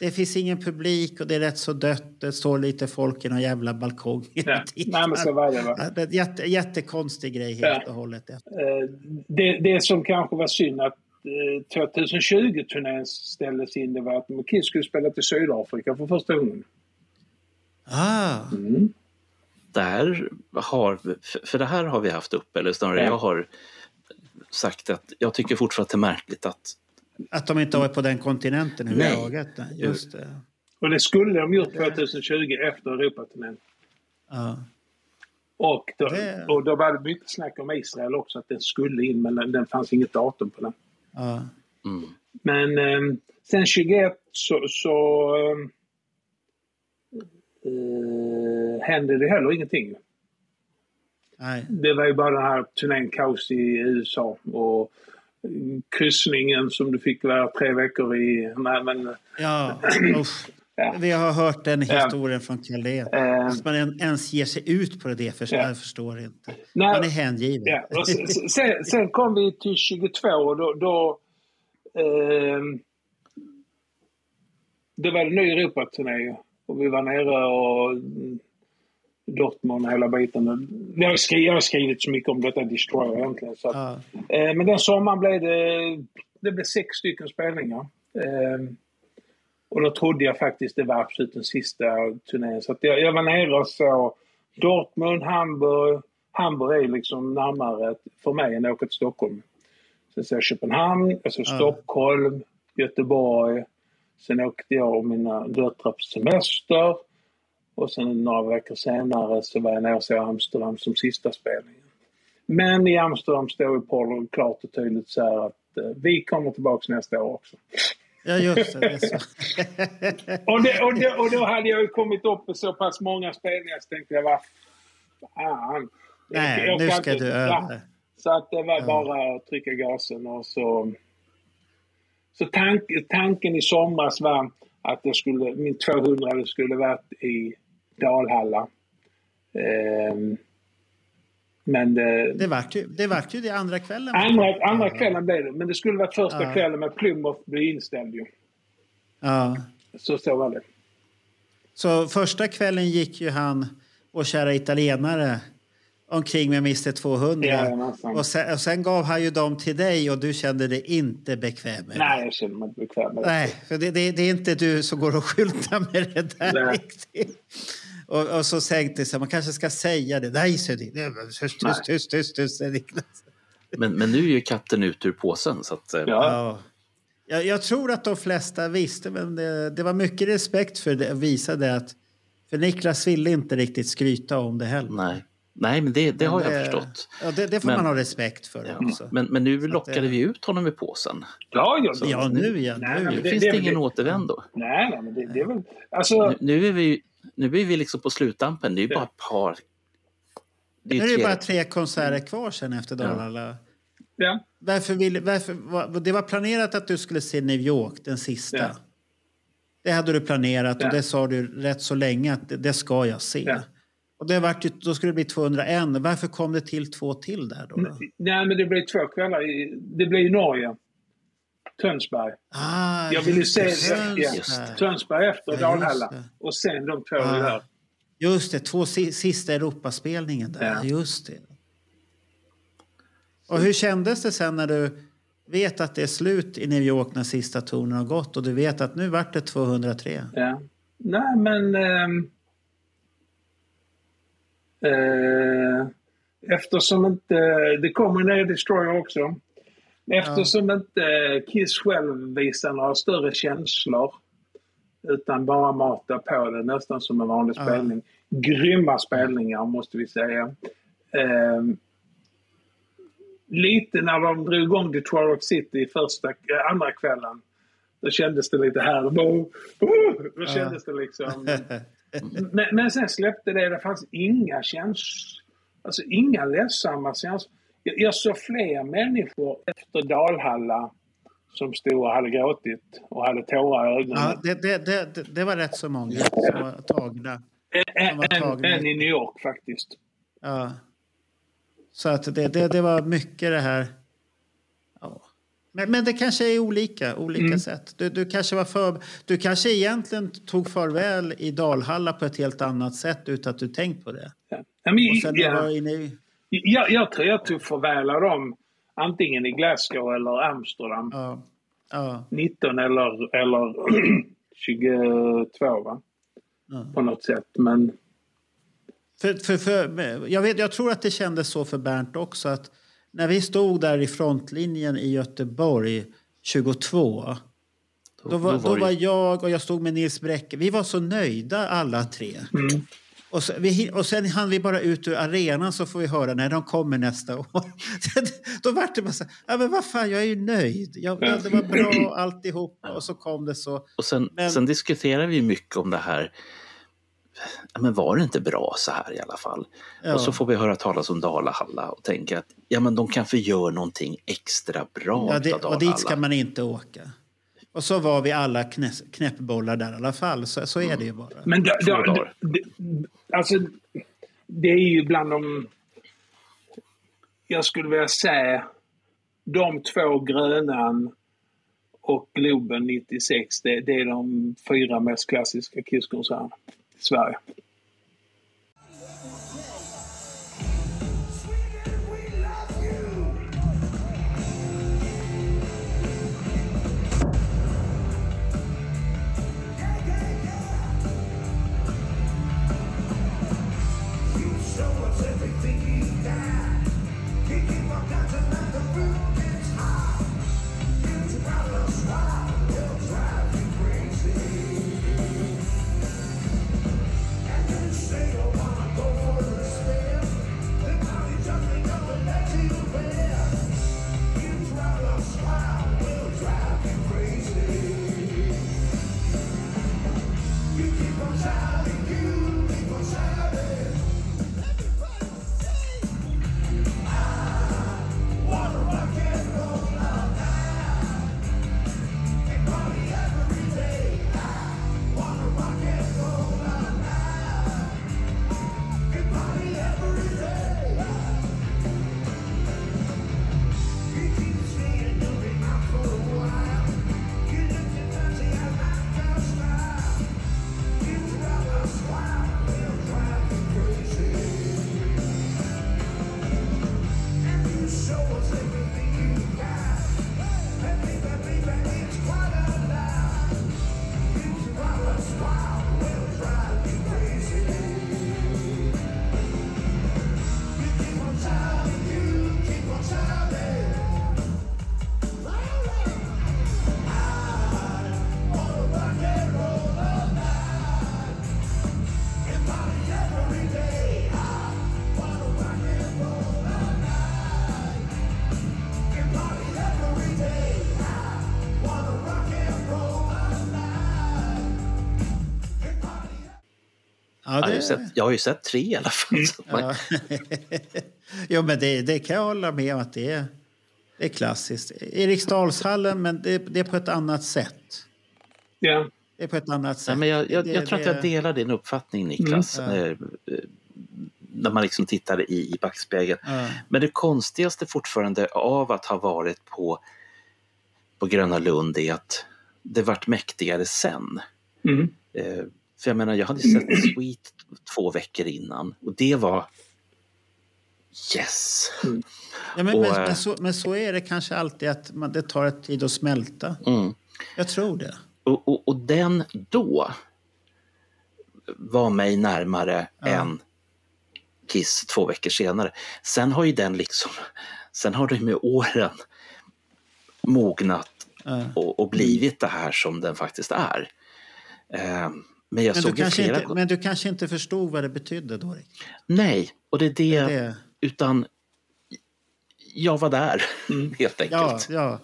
Det finns ingen publik och det är rätt så dött. Det står lite folk i någon jävla balkong. Ja. Nej, men så var det, va? Det är jätte, jättekonstig grej helt Ja. och hållet. Eh, det, det som kanske var synd att eh, 2020-turnén ställdes in, det var att Kiss skulle spela till Sydafrika för första gången. Ah. Där har, för- för det här har vi haft uppe, eller snarare Ja. jag har sagt att jag tycker fortfarande att det är märkligt att Att de inte har varit på den kontinenten överhuvudtaget. Nej. Just det. Och det skulle de gjort 2020 efter Europaturnén. Ja. Och då, Det- och då var det mycket snack om Israel också, att den skulle in, men den, fanns inget datum på den. Ja. Men eh, sen 21 så, så eh, hände det heller ingenting. Nej. Det var ju bara den här turnén kaos i USA och kryssningen som du fick vara tre veckor i. Nej, men, Ja. Ja. Vi har hört den Ja. historien från Carlén. Eh. Att man en- ens ger sig ut på det, Ja. jag förstår inte. Nej. Man är hängiven. Ja, sen, sen, kom vi till 22 och då... då ehm, det var en ny Europaturné och vi var nere och Dortmund och hela biten. Jag har, skrivit, jag har skrivit så mycket om detta Destroyer egentligen. Så att, eh, men den sommaren blev det, det blev sex stycken spelningar. Ehm, och då trodde jag faktiskt det var absolut den sista turnén. Så jag, jag var nere och så Dortmund, Hamburg. Hamburg är liksom närmare för mig än att åka till Stockholm. Sen så Köpenhamn, alltså Ja. Stockholm, Göteborg. Sen åkte jag och mina döttrar på semester. Och sen några veckor senare så var jag nere och såg Amsterdam som sista spelningen. Men i Amsterdam står ju Paul klart och tydligt så här att eh, vi kommer tillbaks nästa år också. Ja, just det. det är så. Och, det, och, det, och då hade jag ju kommit upp med så pass många spelningar så tänkte jag, vad fan. Nej, Jag nu ska inte- du ja. över. Så att det var bara att trycka gasen och så... Så tank, tanken i somras var att jag skulle, min 200 skulle varit i Dalhalla. Ehm, men det, Det vart ju det, vart ju det andra kvällen. andra, andra kvällen blev det. Men det skulle varit första Ja. kvällen med Plymouth bli inställd ju. Ja. Så så var det. Så första kvällen gick ju han, vår kära italienare, omkring med Mr 200. Jajamensan. och, sen, och sen gav han ju dem till dig och du kände dig inte bekväm med det. Nej, jag känner mig inte bekväm med det. Nej, för det, det, det är inte du som går och skyltar med det där Nej. riktigt. Och, och så tänkte jag, man kanske ska säga det. Nej, säger det. Tyst, tyst, tyst, tyst, tyst. Men, men nu är ju katten ut ur påsen. Så att, eh, Ja. Jag, jag tror att de flesta visste, men det, det var mycket respekt för det. Visade att, för Niklas ville inte riktigt skryta om det heller. Nej. Nej, men det, det har Men jag det- förstått. Ja, det, det får Men- man ha respekt för Ja, också. men, men nu lockade det- vi ut honom ur påsen. Ja, ja, Så Ja, nu ja. Nej, Nu. men Nu det- finns det- det ingen det- återvändo. Nej, nej, men det, det är väl... Alltså, Nu, nu, är vi, nu är vi liksom på sluttampen. Det är ju bara ett par... Det Nu är är ju det bara tre... konserter kvar sen efter Dalhalla. ja. Varför ville, varför, var, det var planerat att du skulle se New York, den sista. Ja. Det hade du planerat och Ja. det sa du rätt så länge att det, det ska jag se. Och det vart då skulle det bli 201. Varför kom det till två till där då? då? Nej, men det blir två kvällar. i- Det blir i Norge. Tönsberg. Ah, Jag vill ju se Tönsberg. Tönsberg efter Ja, Dalhalla. Och sen de två Ah. där. Just det, två si, sista Europaspelningen där. Ja. Just det. Och hur kändes det sen när du vet att det är slut i New York när sista tonen har gått och du vet att nu vart det 203? Ja. Nej, men... ehm, eh, eftersom inte... Det kommer Air Destroyer också. Eftersom inte Kiss själv visar några större känslor utan bara matar på det nästan som en vanlig Ja. spelning. Grymma spelningar måste vi säga. Ehm, lite när de drog igång Detroit City första, eh, andra kvällen. Då kändes det lite här. Då, då kändes det liksom... Men, men sen släppte det. Det fanns inga känslor. Alltså inga ledsamma känslor. Jag, jag såg fler människor efter Dalhalla som stod och hade gråtit och hade tårar i ögonen. Ja, det, det, det, det- var rätt så många som var tagna. Var tagna. Än i New York faktiskt. Ja. Så att det, det, det var mycket det här... Men, men det kanske är olika, olika Mm. sätt. Du, du, kanske var för, du kanske egentligen tog farväl i Dalhalla på ett helt annat sätt utan att du tänkt på det. Ja, men, Och sen ja. inne i... Jag, jag tror jag tog farväl av dem antingen i Glasgow eller Amsterdam. Ja. Ja. 19 eller, eller 22 va? Ja. På något sätt. Men För, för, för, jag, vet, jag tror att det kändes så för Bernt också. att När vi stod där i frontlinjen i Göteborg 22 då var, då var jag och jag stod med Nils Bräcke. Vi var så nöjda alla tre. Mm. Och, så, vi, och sen hann vi bara ut ur arenan så får vi höra när de kommer nästa år. då vart det bara så här, ja men vad fan jag är ju nöjd. Jag, Ja. Det var bra alltihop och så kom det så. Och sen, Men- sen diskuterar vi mycket om det här. Ja, men var det inte bra så här i alla fall? Ja. Och så får vi höra talas om Dalahalla och tänka att ja, men de kanske gör någonting extra bra Ja, det, och dit ska man inte åka. Och så var vi alla knä, knäppbollar där i alla fall. Så, så är det ju bara. Men då, dagar. det, alltså, det är ju bland de... Jag skulle vilja säga de två Grönan och Globen 96, det, det är de fyra mest klassiska Kiss-konserterna Sverige. Ju ja. sett, jag har ju sett tre i alla fall. Så man, Ja. jo, men det, det kan jag hålla med om att det är, det är klassiskt. Eriksdalshallen, men det, det är på ett annat sätt. Ja. Det är på ett annat sätt. Nej, men jag, jag, Det- jag tror att jag delar din uppfattning Niklas. Mm. Eh, eh, när man liksom tittar i, i backspegeln. Ja. Men det konstigaste fortfarande av att ha varit på, på Gröna Lund är att det vart mäktigare sen. Mm. Eh, för jag menar, jag hade sett Sweet två veckor innan och det var yes. Ja, men, Och, men, eh, men, så, men så är det kanske alltid att man, det tar ett tid att smälta. Mm. Jag tror det. Och, och, och den då var mig närmare än Kiss två veckor senare. Sen har ju den liksom, sen har det med åren mognat Ja. och, och blivit det här som den faktiskt är. Eh, men jag Men såg du, kanske flera inte, men du kanske inte förstod vad det betydde då? Nej, och det är det, Det är det. utan jag var där helt Ja, enkelt. ja.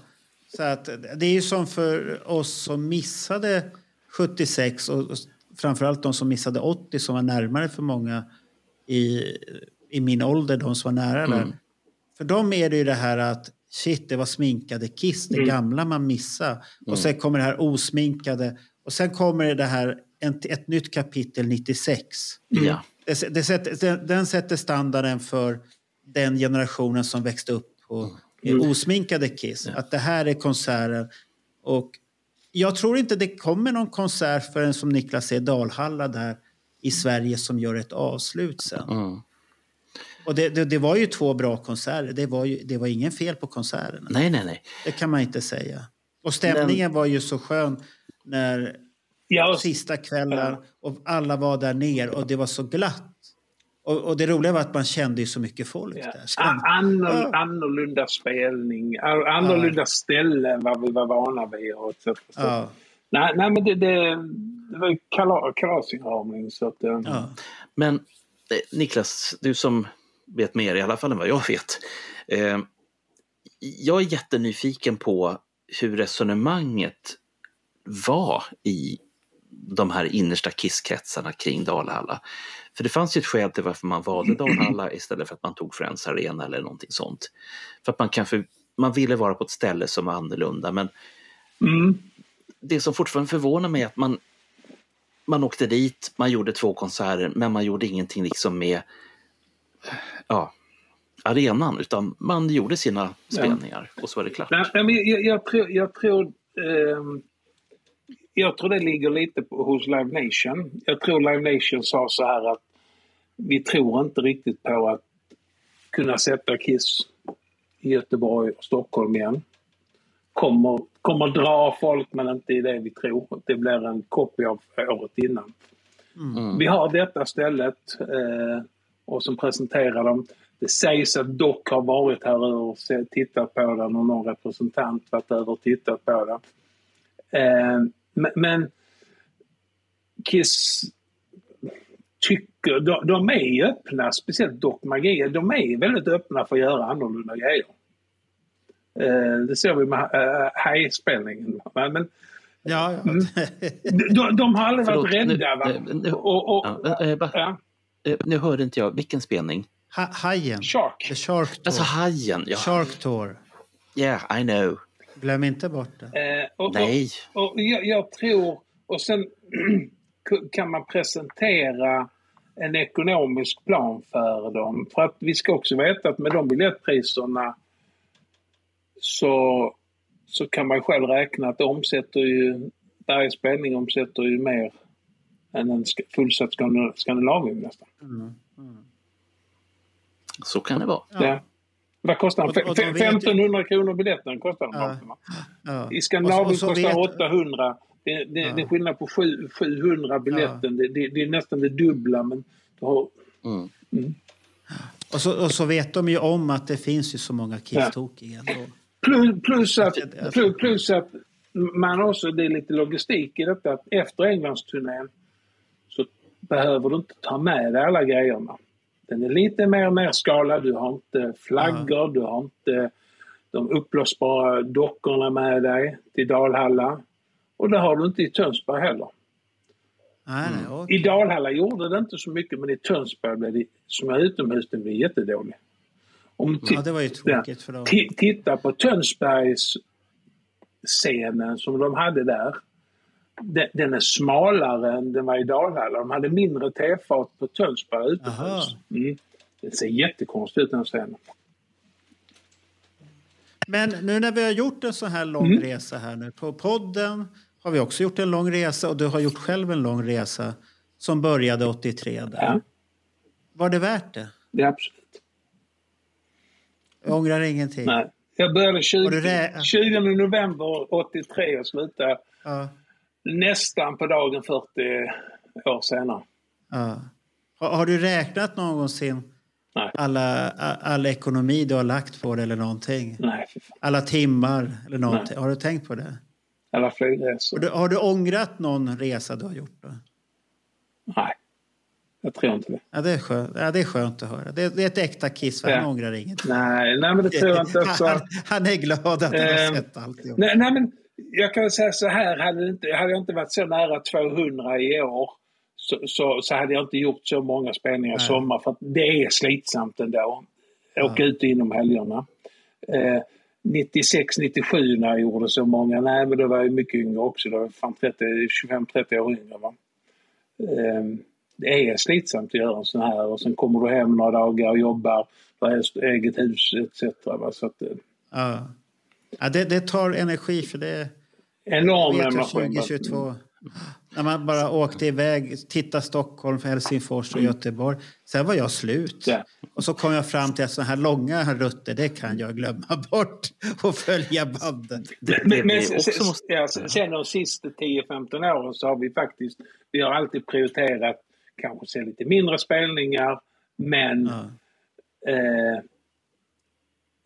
Så att, det är ju som för oss som missade 76 och och framförallt de som missade 80 som var närmare för många i, i min ålder, de som var nära där. Mm. För dem är det ju det här att shit, det var sminkade Kiss, det Mm. gamla man missade. Mm. Och sen kommer det här osminkade. Och sen kommer det här ett, ett nytt kapitel 96. Ja. Det, det sätter, den, den sätter standarden för den generationen som växte upp på Mm. osminkade Kiss. Att det här är konserten. Och jag tror inte det kommer någon konsert förrän som Niklas säger Dalhalla där i Sverige som gör ett avslut sen. Mm. Och det, det, det var ju två bra konserter. Det var, ju, det var ingen fel på konserterna. Nej, nej, nej. Det kan man inte säga. Och stämningen var ju så skön när Ja. sista kvällen och alla var där ner och det var så glatt. Och, och det roliga var att man kände ju så mycket folk där. Så- Annor, Ja. Annorlunda spelning, annorlunda ställen än vad vi var vana vid. Och så, så. Ja. Nej, nej, men det, det, det var ju kala, kalasinramning. Så att, eh, Men eh, Niklas, du som vet mer i alla fall än vad jag vet. Eh, jag är jättenyfiken på hur resonemanget var i de här innersta kisskretsarna kring Dalhalla. För det fanns ju ett skäl till varför man valde Dalhalla istället för att man tog Friends Arena eller någonting sånt. För att man kanske, man ville vara på ett ställe som var annorlunda men Mm. det som fortfarande förvånar mig är att man, man åkte dit, man gjorde två konserter men man gjorde ingenting liksom med ja, arenan utan man gjorde sina spelningar och så var det klart. Nej, men jag, jag tror, jag, tror ehm, jag tror det ligger lite på, hos Live Nation. Jag tror Live Nation sa så här att vi tror inte riktigt på att kunna sätta Kiss i Göteborg och Stockholm igen. Kommer, kommer dra folk men inte i det vi tror. Det blir en copy av året innan. Mm. Vi har detta stället eh, och som presenterar dem. Det sägs att Doc har varit här och tittat på den och någon representant varit över och tittat på den. Eh, men, Kiss tycker, de, de är ju öppna, speciellt Doc Magi, de är väldigt öppna för att göra annorlunda grejer. Eh, det ser vi med uh, hajspelningen. Men, men Ja, ja. de, de har aldrig Förlåt, varit rädda. nu- va? nu- nu- och, och, Ja, eh, bara- eh, Nu hörde inte jag, vilken spelning? Ha, hajen. Shark. The Shark Tour. Alltså Hajen, ja. Shark Tour. Yeah, I know. Glöm inte bort det. Eh, och, Nej. Och, och jag, jag tror, och sen kan man presentera en ekonomisk plan för dem. För att vi ska också veta att med de biljettpriserna så, så kan man själv räkna att det omsätter ju, varje spelning omsätter ju mer än en fullsatt Skandinavium nästan. Mm. Så kan det vara. Ja. Vad kostar den? Och- och de Fe- vet ju- 1500 kronor biljetten kostar den. Ja. Ja. I Skandinavien Och så- och så kostar vet- 800. Det, det, det är skillnad på sju- 700 biljetten. Det, det, det är nästan det dubbla. Men du har, Mm. mm. Och så, och så vet de ju om att det finns ju så många kisstokiga. ändå. plus, plus, att, plus, plus att man också, det är lite logistik i detta. Att efter Englandsturnén så behöver du inte ta med dig alla grejerna. Den är lite mer nerskalad. Du har inte flaggor, du har inte de uppblåsbara dockorna med dig till Dalhalla. Och det har du inte i Tönsberg heller. Okej. I Dalhalla gjorde det inte så mycket men i Tönsberg blev det, som är utomhus, det blev jättedålig. Om du Ja, det var ju tråkigt för dem. Ti- Titta på Tönsbergs scenen som de hade där. Den, den är smalare än den var i Dalhalla. De hade mindre tefat på Tönsberg utomhus. Mm. Det ser jättekonstigt ut den scenen. Men nu när vi har gjort en så här lång Mm. resa här nu. På podden har vi också gjort en lång resa och du har gjort själv en lång resa som började 83 där. Ja. Var det värt det? Det är absolut. Jag ångrar ingenting. Nej. Jag började 20, Har du rä- 20 november 83 och slutade Ja. Nästan på dagen 40 år senare. Ja. Har, har du räknat någonsin Nej. alla, all ekonomi du har lagt på det eller någonting? Nej. Alla timmar eller någonting? Har du tänkt på det? Alla flygresor. Har du, har du ångrat någon resa du har gjort? Då? Nej, jag tror inte det. Ja, det, är skönt, ja, det är skönt att höra. Det, det är ett äkta kiss, han Ja. ångrar ingenting. Nej, nej men det tror jag inte. Också. Han, han är glad att han har Ehm, sett allt. Nej, nej, men jag kan säga så här, hade, inte, hade jag inte varit så nära 200 i år så, så, så hade jag inte gjort så många spelningar i sommar för det är slitsamt ändå. Åka ut inom helgerna. Eh, 96, 97 när jag gjorde så många, nej men då var jag mycket yngre också. Då var jag fan 30, 25-30 år yngre. Va? Eh, det är slitsamt att göra en sån här och sen kommer du hem några dagar och jobbar, du har eget hus etc. Va? Så att, eh, Ja. Ja, det, det tar energi för det enorm energi. 2022. När man bara åkte iväg, titta Stockholm, Helsingfors och Göteborg. Sen var jag slut. Ja. Och så kom jag fram till att sådana här långa rutter, det kan jag glömma bort och följa bandet. Men, men sen, ja, de sista 10-15 åren så har vi faktiskt, vi har alltid prioriterat kanske se lite mindre spelningar men eh,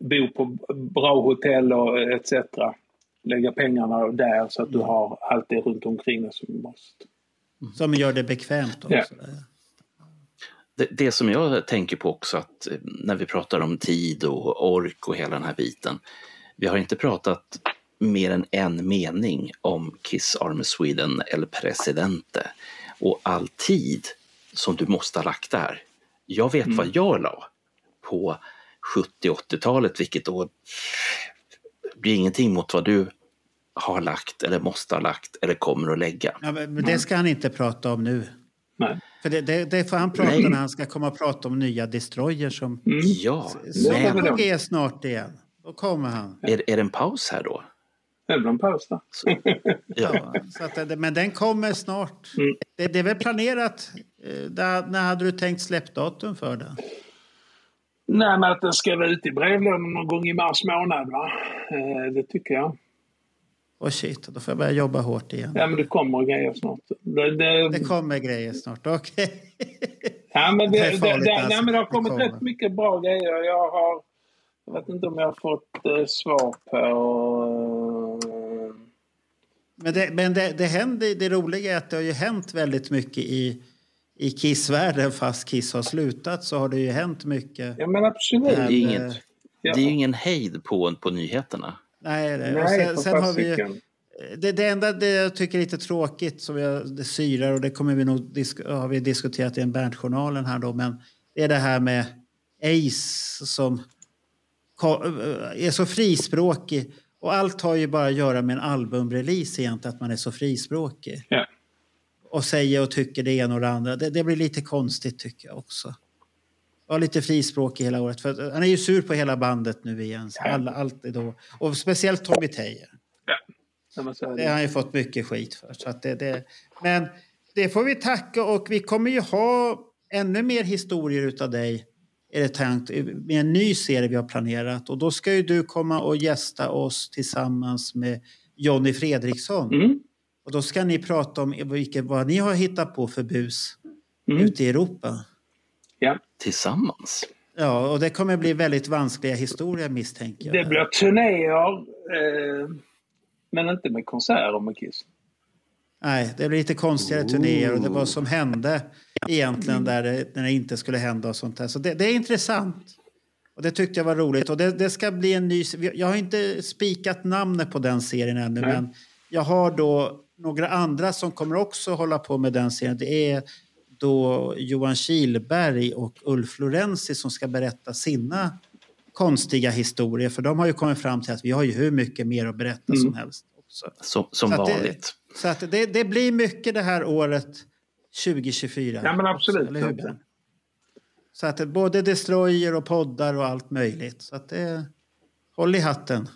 bo på bra hotell och etc. Lägga pengarna där så att du har allt det runt omkring dig som du måste. Som gör det bekvämt också. Ja. Det, det som jag tänker på också att eh, när vi pratar om tid och ork och hela den här biten. Vi har inte pratat mer än en mening om Kiss Army Sweden eller Presidente och all tid som du måste ha lagt där. Jag vet Mm. vad jag la på 70-80-talet, vilket då blir ingenting mot vad du har lagt eller måste ha lagt eller kommer att lägga. Ja, men det ska han inte prata om nu. Nej. För det, det, det får han prata Nej. om när han ska komma och prata om nya destroyers som Ja, som är men på G snart igen. Då kommer han. är, är det en paus här då? Det blir en paus där. Ja. Så att, det- men den kommer snart. Det, det är väl planerat. eh, Där, när hade du tänkt släppdatum för den? Nej men att den ska vara ute i brevlådan någon gång i mars månad va. Eh, det tycker jag. Åh shit, då får jag börja jobba hårt igen. Ja men det kommer grejer snart. Det, det, Det kommer grejer snart, okej. Ja, men det, Det det, farligt, det, alltså. nej, men det har Det kommit kommer. rätt mycket bra grejer. Jag har... Jag vet inte om jag har fått eh, svar på... Eh, Men, det, men det, det, händer, det roliga är att det har ju hänt väldigt mycket i, i Kiss-världen. Fast Kiss har slutat så har det ju hänt mycket. ja men absolut. Det är, Men, inget, eh, det är ju ingen hejd på, på nyheterna. Nej, det. och Nej, sen, för sen har vi ju, fasiken. det, det enda det jag tycker är lite tråkigt som jag, det syrar och det kommer vi nog disk, har vi diskuterat i en Bernt-journalen här då. Men det är det här med Ace som är så frispråkig. Och allt har ju bara att göra med en albumrelease egentligen, att man är så frispråkig. Ja. Och säger och tycker det ena och det andra. Det, det blir lite konstigt tycker jag också. Var lite frispråkig hela året. För att han är ju sur på hela bandet nu igen. Alla, allt är då. Och speciellt Tommy. Ja, är Det har han ju fått mycket skit för. Så att det, det, men det får vi tacka och vi kommer ju ha ännu mer historier utav dig är det tänkt, med en ny serie vi har planerat. Och då ska ju du komma och gästa oss tillsammans med Jonny Fredriksson. Mm. Och då ska ni prata om vilket, vad ni har hittat på för bus Mm. ute i Europa. Ja. Tillsammans. Ja, och det kommer bli väldigt vanskliga historier misstänker jag. Det blir turnéer, eh, men inte med konserter med Kiss. Nej, det blir lite konstigare turnéer och det var som hände egentligen där det, när det inte skulle hända och sånt där. Så det, det är intressant. Och det tyckte jag var roligt. Och det, det ska bli en ny... Jag har inte spikat namnet på den serien ännu Nej. men jag har då några andra som kommer också hålla på med den serien. Det är då Johan Kilberg och Ulf Lorenzi som ska berätta sina konstiga historier. För de har ju kommit fram till att vi har ju hur mycket mer att berätta som helst. Också. Som, som Så att det- vanligt. Så att det, det blir mycket det här året 2024. Ja, men absolut. Eller hur? Så att det, både destroyer och poddar och allt möjligt. Så att det, håll i hatten,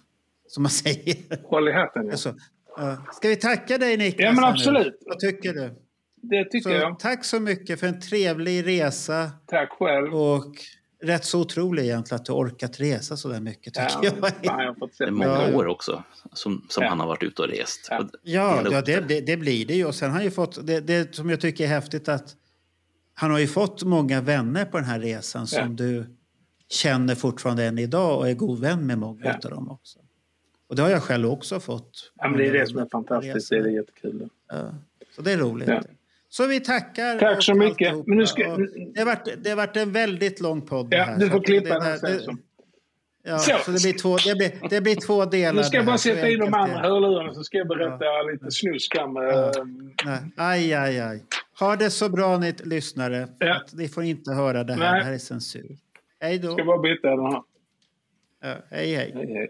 som man säger. Håll i hatten, ja. Alltså, ja. Ska vi tacka dig Niklas? Ja, men absolut. Vad tycker du? Det tycker Så, jag. Tack så mycket för en trevlig resa. Tack själv. Och rätt så otroligt egentligen att du orkat resa så där mycket tycker Ja, jag. fan, jag har fått Det är många Ja. år också som, som Ja. han har varit ute och rest. Ja, ja upp det, det, det blir det ju. Och sen har han ju fått, det, det som jag tycker är häftigt att han har ju fått många vänner på den här resan som Ja. du känner fortfarande än idag och är god vän med många Ja. av dem också. Och det har jag själv också fått. Ja, men det är det som är fantastiskt. Det är jättekul. Ja. Så det är roligt. Ja. Så vi tackar. Tack så mycket. alltihopa. Men nu ska- Och Det har, varit, det har varit en väldigt lång podd. Ja, här, du får klippa den sen det. Ja, Så. så det blir två, det blir, det blir två delar. Nu ska jag bara sätta in de andra hörlurarna så ska jag berätta lite snusk här med... Nej. Aj, aj, aj. Ha det så bra ni lyssnare. Ja. Ni får inte höra det här. Nej. Det här är censur. Hej då. Ska bara byta den här. Ja, hej, hej. Hej, hej.